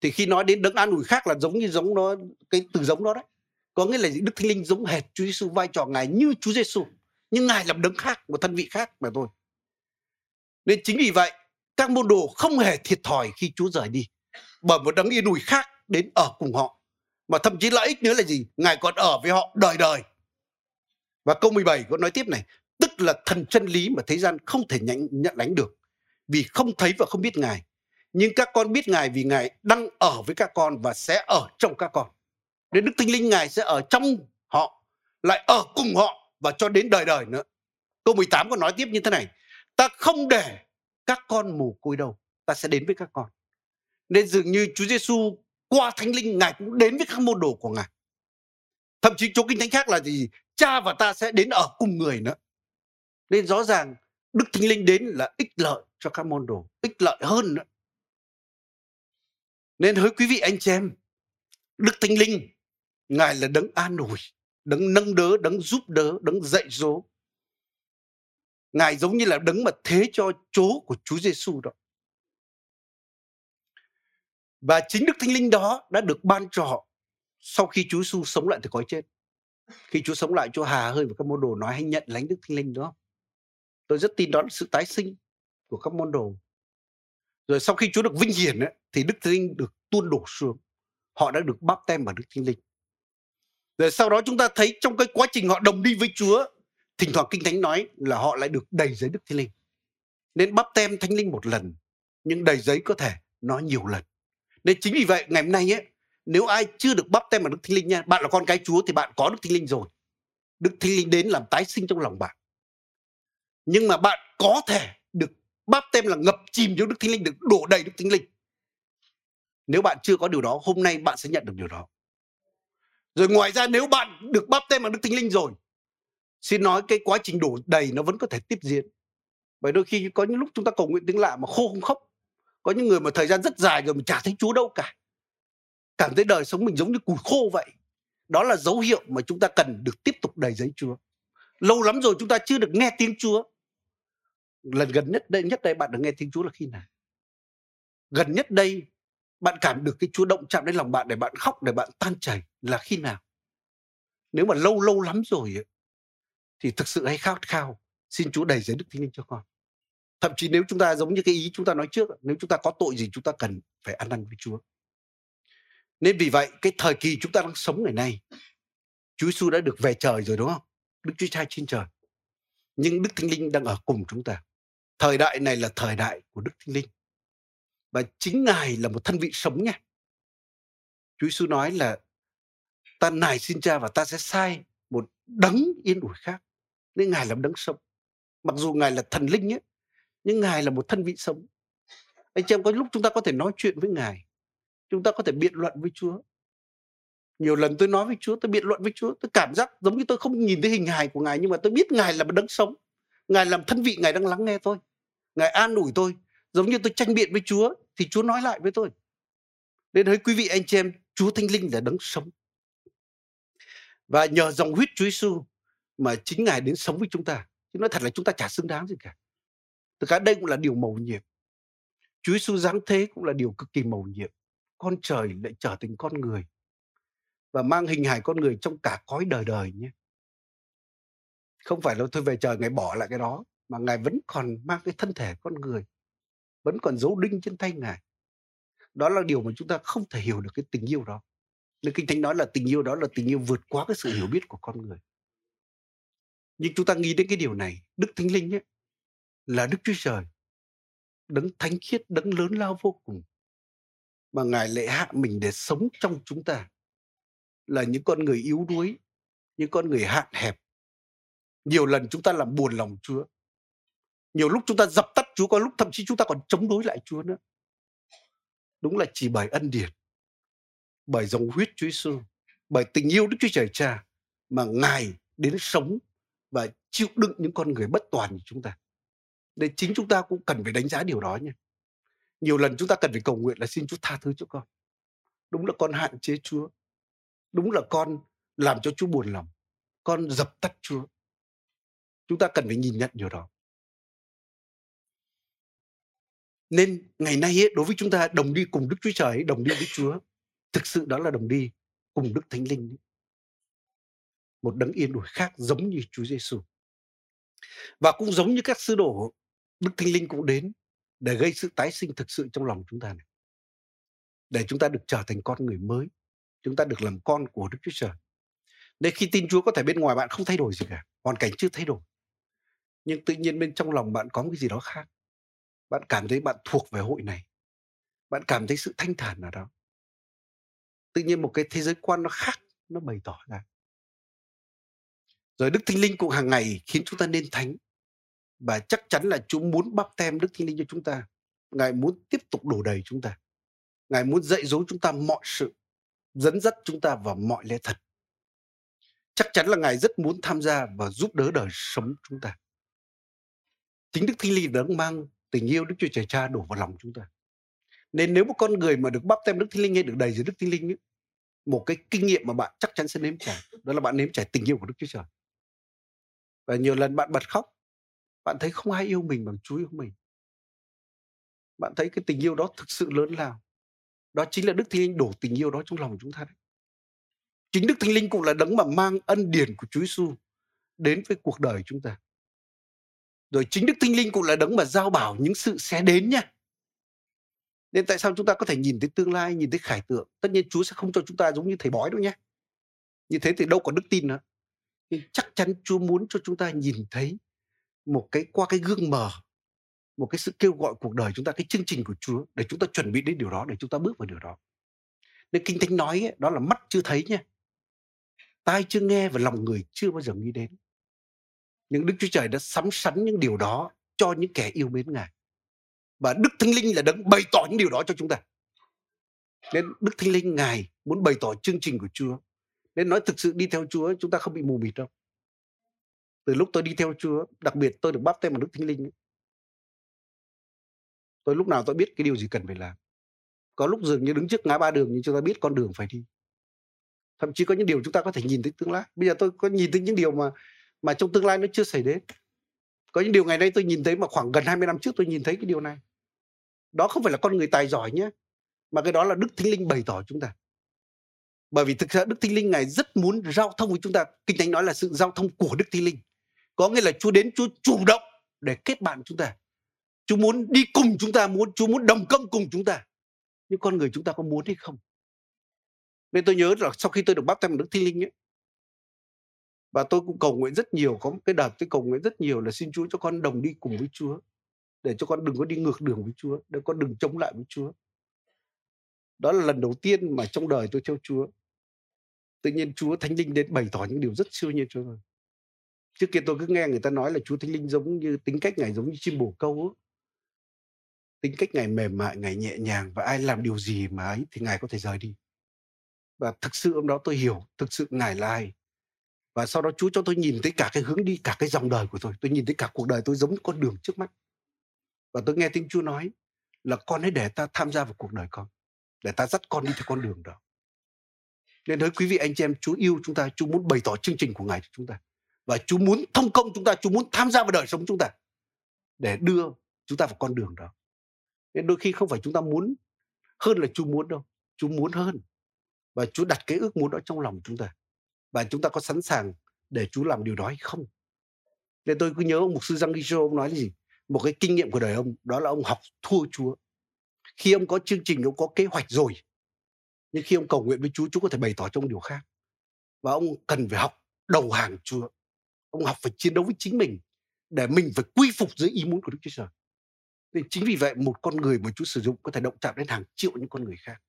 Thì khi nói đến đấng an ủi khác là giống như giống nó cái từ giống đó đấy có nghĩa là đức thánh linh giống hệt chúa giêsu vai trò ngài như chúa giêsu nhưng ngài làm đấng khác một thân vị khác mà thôi nên chính vì vậy các môn đồ không hề thiệt thòi khi chúa rời đi bởi một đấng yên ủi khác đến ở cùng họ mà thậm chí lợi ích nữa là gì? Ngài còn ở với họ đời đời. Và câu 17 có nói tiếp này tức là thần chân lý mà thế gian không thể nhận, nhận đánh được. Vì không thấy và không biết ngài. Nhưng các con biết ngài vì ngài đang ở với các con và sẽ ở trong các con. Nên Đức Thánh Linh Ngài sẽ ở trong họ, lại ở cùng họ và cho đến đời đời nữa. Câu 18 còn nói tiếp như thế này, ta không để các con mù côi đâu, ta sẽ đến với các con. Nên dường như Chúa Giêsu qua Thánh Linh Ngài cũng đến với các môn đồ của Ngài. Thậm chí chỗ kinh thánh khác là gì? Cha và ta sẽ đến ở cùng người nữa. Nên rõ ràng Đức Thánh Linh đến là ích lợi cho các môn đồ, ích lợi hơn nữa. Nên hỡi quý vị anh chị em, Đức Thánh Linh Ngài là đấng an ủi, đấng nâng đỡ, đấng giúp đỡ, đấng dạy dỗ. Ngài giống như là đấng mà thế cho chỗ của Chúa Giêsu đó. Và chính Đức Thánh Linh đó đã được ban cho họ sau khi Chúa Giêsu sống lại từ cõi chết. Khi Chúa sống lại, Chúa hà hơi và các môn đồ nói hãy nhận lãnh Đức Thánh Linh đó. Tôi rất tin đó là sự tái sinh của các môn đồ. Rồi sau khi Chúa được vinh hiển ấy, thì Đức Thánh Linh được tuôn đổ xuống. Họ đã được báp tem vào Đức Thánh Linh. Rồi sau đó chúng ta thấy trong cái quá trình họ đồng đi với Chúa, thỉnh thoảng Kinh Thánh nói là họ lại được đầy giấy Đức Thánh Linh. Nên bắp tem Thánh Linh một lần nhưng đầy giấy có thể nó nhiều lần nên chính vì vậy, ngày hôm nay ấy, nếu ai chưa được bắp tem bằng đức thánh linh nha, bạn là con cái chúa thì bạn có đức thánh linh rồi. Đức thánh linh đến làm tái sinh trong lòng bạn. Nhưng mà bạn có thể được bắp tem là ngập chìm trong đức thánh linh, được đổ đầy đức thánh linh. Nếu bạn chưa có điều đó, hôm nay bạn sẽ nhận được điều đó. Rồi ngoài ra, nếu bạn được bắp tem bằng đức thánh linh rồi, xin nói cái quá trình đổ đầy nó vẫn có thể tiếp diễn. Bởi đôi khi có những lúc chúng ta cầu nguyện tiếng lạ mà khô không khóc có những người mà thời gian rất dài rồi mình chả thấy chúa đâu cả. Cảm thấy đời sống mình giống như cùi khô vậy. Đó là dấu hiệu mà chúng ta cần được tiếp tục đầy giấy chúa. Lâu lắm rồi chúng ta chưa được nghe tiếng chúa. Lần gần nhất đây nhất đây bạn được nghe tiếng chúa là khi nào? Gần nhất đây bạn cảm được cái chúa động chạm đến lòng bạn để bạn khóc để bạn tan chảy là khi nào? Nếu mà lâu lâu lắm rồi ấy, thì thực sự hay khát khao xin chúa đầy giấy đức thánh linh cho con thậm chí nếu chúng ta giống như cái ý chúng ta nói trước, nếu chúng ta có tội gì chúng ta cần phải ăn năn với chúa. Nên vì vậy, cái thời kỳ chúng ta đang sống ngày nay, chúa giêsu đã được về trời rồi, đúng không? Đức chúa cha trên trời. Nhưng đức thánh linh đang ở cùng chúng ta. Thời đại này là thời đại của đức thánh linh. Và chính ngài là một thân vị sống nha. Chúa giêsu nói là, ta nài xin cha và ta sẽ sai một đấng yên ủi khác. Nên ngài là một đấng sống. Mặc dù ngài là thần linh ấy nhưng ngài là một thân vị sống. Anh chị em có lúc chúng ta có thể nói chuyện với ngài, chúng ta có thể biện luận với chúa. Nhiều lần tôi nói với chúa, tôi biện luận với chúa, tôi cảm giác giống như tôi không nhìn thấy hình hài của ngài, nhưng mà tôi biết ngài là một đấng sống. Ngài làm thân vị, ngài đang lắng nghe tôi. Ngài an ủi tôi, giống như tôi tranh biện với chúa thì chúa nói lại với tôi. Nên hỡi quý vị anh chị em, chúa thanh linh là đấng sống. Và nhờ dòng huyết chúa giêsu mà chính ngài đến sống với chúng ta. Chứ nói thật là chúng ta chả xứng đáng gì cả. Thực ra đây cũng là điều mầu nhiệm. Chúa Giêsu giáng thế cũng là điều cực kỳ mầu nhiệm. Con trời lại trở thành con người và mang hình hài con người trong cả cõi đời đời nhé. Không phải là thôi về trời ngài bỏ lại cái đó mà ngài vẫn còn mang cái thân thể con người, vẫn còn dấu đinh trên tay ngài. Đó là điều mà chúng ta không thể hiểu được cái tình yêu đó. Nên Kinh Thánh nói là tình yêu đó là tình yêu vượt quá cái sự hiểu biết của con người. Nhưng chúng ta nghĩ đến cái điều này, Đức Thánh Linh ấy, là Đức Chúa Trời, đấng thánh khiết, đấng lớn lao vô cùng. Mà Ngài lệ hạ mình để sống trong chúng ta là những con người yếu đuối, những con người hạn hẹp. Nhiều lần chúng ta làm buồn lòng Chúa. Nhiều lúc chúng ta dập tắt Chúa, có lúc thậm chí chúng ta còn chống đối lại Chúa nữa. Đúng là chỉ bởi ân điển, bởi dòng huyết Chúa Giêsu, bởi tình yêu Đức Chúa Trời Cha mà Ngài đến sống và chịu đựng những con người bất toàn như chúng ta. Nên chính chúng ta cũng cần phải đánh giá điều đó nha. Nhiều lần chúng ta cần phải cầu nguyện là xin Chúa tha thứ cho con. Đúng là con hạn chế Chúa. Đúng là con làm cho Chúa buồn lòng. Con dập tắt Chúa. Chúng ta cần phải nhìn nhận điều đó. Nên ngày nay ấy, đối với chúng ta đồng đi cùng Đức Chúa Trời, đồng đi với Chúa, thực sự đó là đồng đi cùng Đức Thánh Linh. Một đấng yên ủi khác giống như Chúa Giêsu. Và cũng giống như các sứ đồ Đức Thánh Linh cũng đến để gây sự tái sinh thực sự trong lòng chúng ta này. Để chúng ta được trở thành con người mới. Chúng ta được làm con của Đức Chúa Trời. Nên khi tin Chúa có thể bên ngoài bạn không thay đổi gì cả. Hoàn cảnh chưa thay đổi. Nhưng tự nhiên bên trong lòng bạn có một cái gì đó khác. Bạn cảm thấy bạn thuộc về hội này. Bạn cảm thấy sự thanh thản ở đó. Tự nhiên một cái thế giới quan nó khác. Nó bày tỏ ra. Rồi Đức Thánh Linh cũng hàng ngày khiến chúng ta nên thánh và chắc chắn là Chúa muốn bắp tem Đức Thánh Linh cho chúng ta. Ngài muốn tiếp tục đổ đầy chúng ta. Ngài muốn dạy dỗ chúng ta mọi sự, dẫn dắt chúng ta vào mọi lẽ thật. Chắc chắn là Ngài rất muốn tham gia và giúp đỡ đời sống chúng ta. Chính Đức Thánh Linh đã mang tình yêu Đức Chúa Trời Cha đổ vào lòng chúng ta. Nên nếu một con người mà được bắp tem Đức Thánh Linh hay được đầy dưới Đức Thánh Linh ấy, một cái kinh nghiệm mà bạn chắc chắn sẽ nếm trải đó là bạn nếm trải tình yêu của Đức Chúa Trời và nhiều lần bạn bật khóc bạn thấy không ai yêu mình bằng Chúa yêu mình. Bạn thấy cái tình yêu đó thực sự lớn lao. Đó chính là Đức Thánh Linh đổ tình yêu đó trong lòng chúng ta đấy. Chính Đức Thánh Linh cũng là đấng mà mang ân điển của Chúa Giêsu đến với cuộc đời chúng ta. Rồi chính Đức Thánh Linh cũng là đấng mà giao bảo những sự sẽ đến nha. Nên tại sao chúng ta có thể nhìn thấy tương lai, nhìn thấy khải tượng. Tất nhiên Chúa sẽ không cho chúng ta giống như thầy bói đâu nhé. Như thế thì đâu có đức tin nữa. Nhưng chắc chắn Chúa muốn cho chúng ta nhìn thấy một cái qua cái gương mờ một cái sự kêu gọi cuộc đời chúng ta, cái chương trình của Chúa để chúng ta chuẩn bị đến điều đó, để chúng ta bước vào điều đó. Nên Kinh Thánh nói ấy, đó là mắt chưa thấy nha, tai chưa nghe và lòng người chưa bao giờ nghĩ đến. Nhưng Đức Chúa Trời đã sắm sắn những điều đó cho những kẻ yêu mến Ngài. Và Đức Thánh Linh là đấng bày tỏ những điều đó cho chúng ta. Nên Đức Thánh Linh Ngài muốn bày tỏ chương trình của Chúa. Nên nói thực sự đi theo Chúa chúng ta không bị mù mịt đâu. Từ lúc tôi đi theo Chúa, đặc biệt tôi được báp tên bằng Đức Thánh Linh. Tôi lúc nào tôi biết cái điều gì cần phải làm. Có lúc dường như đứng trước ngã ba đường nhưng chúng ta biết con đường phải đi. Thậm chí có những điều chúng ta có thể nhìn thấy tương lai. Bây giờ tôi có nhìn thấy những điều mà mà trong tương lai nó chưa xảy đến. Có những điều ngày nay tôi nhìn thấy mà khoảng gần 20 năm trước tôi nhìn thấy cái điều này. Đó không phải là con người tài giỏi nhé. Mà cái đó là Đức Thánh Linh bày tỏ chúng ta. Bởi vì thực ra Đức Thánh Linh Ngài rất muốn giao thông với chúng ta. Kinh Thánh nói là sự giao thông của Đức Thánh Linh. Có nghĩa là Chúa đến, Chúa chủ động để kết bạn chúng ta. Chúa muốn đi cùng chúng ta, muốn Chúa muốn đồng công cùng chúng ta. Nhưng con người chúng ta có muốn hay không? Nên tôi nhớ là sau khi tôi được báp tem Đức Thiên Linh ấy, và tôi cũng cầu nguyện rất nhiều, có một cái đợt tôi cầu nguyện rất nhiều là xin Chúa cho con đồng đi cùng với Chúa. Để cho con đừng có đi ngược đường với Chúa, để con đừng chống lại với Chúa. Đó là lần đầu tiên mà trong đời tôi theo Chúa. Tự nhiên Chúa Thánh Linh đến bày tỏ những điều rất siêu nhiên cho tôi. Trước kia tôi cứ nghe người ta nói là Chúa Thánh Linh giống như tính cách Ngài giống như chim bồ câu ấy. Tính cách Ngài mềm mại, Ngài nhẹ nhàng và ai làm điều gì mà ấy thì Ngài có thể rời đi. Và thực sự hôm đó tôi hiểu thực sự Ngài là ai. Và sau đó Chúa cho tôi nhìn thấy cả cái hướng đi, cả cái dòng đời của tôi. Tôi nhìn thấy cả cuộc đời tôi giống như con đường trước mắt. Và tôi nghe tiếng Chúa nói là con hãy để ta tham gia vào cuộc đời con. Để ta dắt con đi theo con đường đó. Nên với quý vị anh chị em, Chúa yêu chúng ta, Chúa muốn bày tỏ chương trình của Ngài cho chúng ta. Và Chúa muốn thông công chúng ta, Chúa muốn tham gia vào đời sống chúng ta. Để đưa chúng ta vào con đường đó. Nên đôi khi không phải chúng ta muốn hơn là Chúa muốn đâu. Chúa muốn hơn. Và Chúa đặt cái ước muốn đó trong lòng chúng ta. Và chúng ta có sẵn sàng để Chúa làm điều đó hay không? Nên tôi cứ nhớ ông mục sư Giang Gisho ông nói là gì? Một cái kinh nghiệm của đời ông đó là ông học thua Chúa. Khi ông có chương trình, ông có kế hoạch rồi. Nhưng khi ông cầu nguyện với Chúa, Chúa có thể bày tỏ trong điều khác. Và ông cần phải học đầu hàng Chúa. Ông học phải chiến đấu với chính mình để mình phải quy phục dưới ý muốn của Đức Chúa Trời. Nên chính vì vậy một con người mà Chúa sử dụng có thể động chạm đến hàng triệu những con người khác.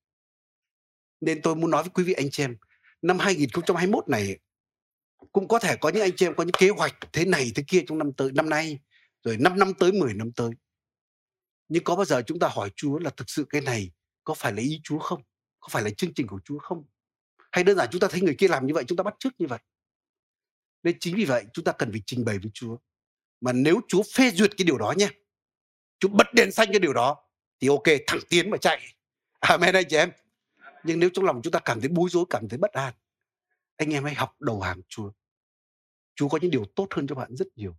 Nên tôi muốn nói với quý vị anh chị em, năm 2021 này cũng có thể có những anh chị em có những kế hoạch thế này thế kia trong năm tới năm nay rồi 5 năm tới 10 năm tới. Nhưng có bao giờ chúng ta hỏi Chúa là thực sự cái này có phải là ý Chúa không? Có phải là chương trình của Chúa không? Hay đơn giản chúng ta thấy người kia làm như vậy chúng ta bắt chước như vậy. Nên chính vì vậy chúng ta cần phải trình bày với Chúa. Mà nếu Chúa phê duyệt cái điều đó nhé, Chúa bật đèn xanh cái điều đó thì ok thẳng tiến mà chạy. Amen anh chị em. Nhưng nếu trong lòng chúng ta cảm thấy bối rối, cảm thấy bất an, anh em hãy học đầu hàng Chúa. Chúa có những điều tốt hơn cho bạn rất nhiều.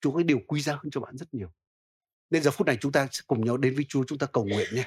Chúa có những điều quý giá hơn cho bạn rất nhiều. Nên giờ phút này chúng ta sẽ cùng nhau đến với Chúa, chúng ta cầu nguyện nhé.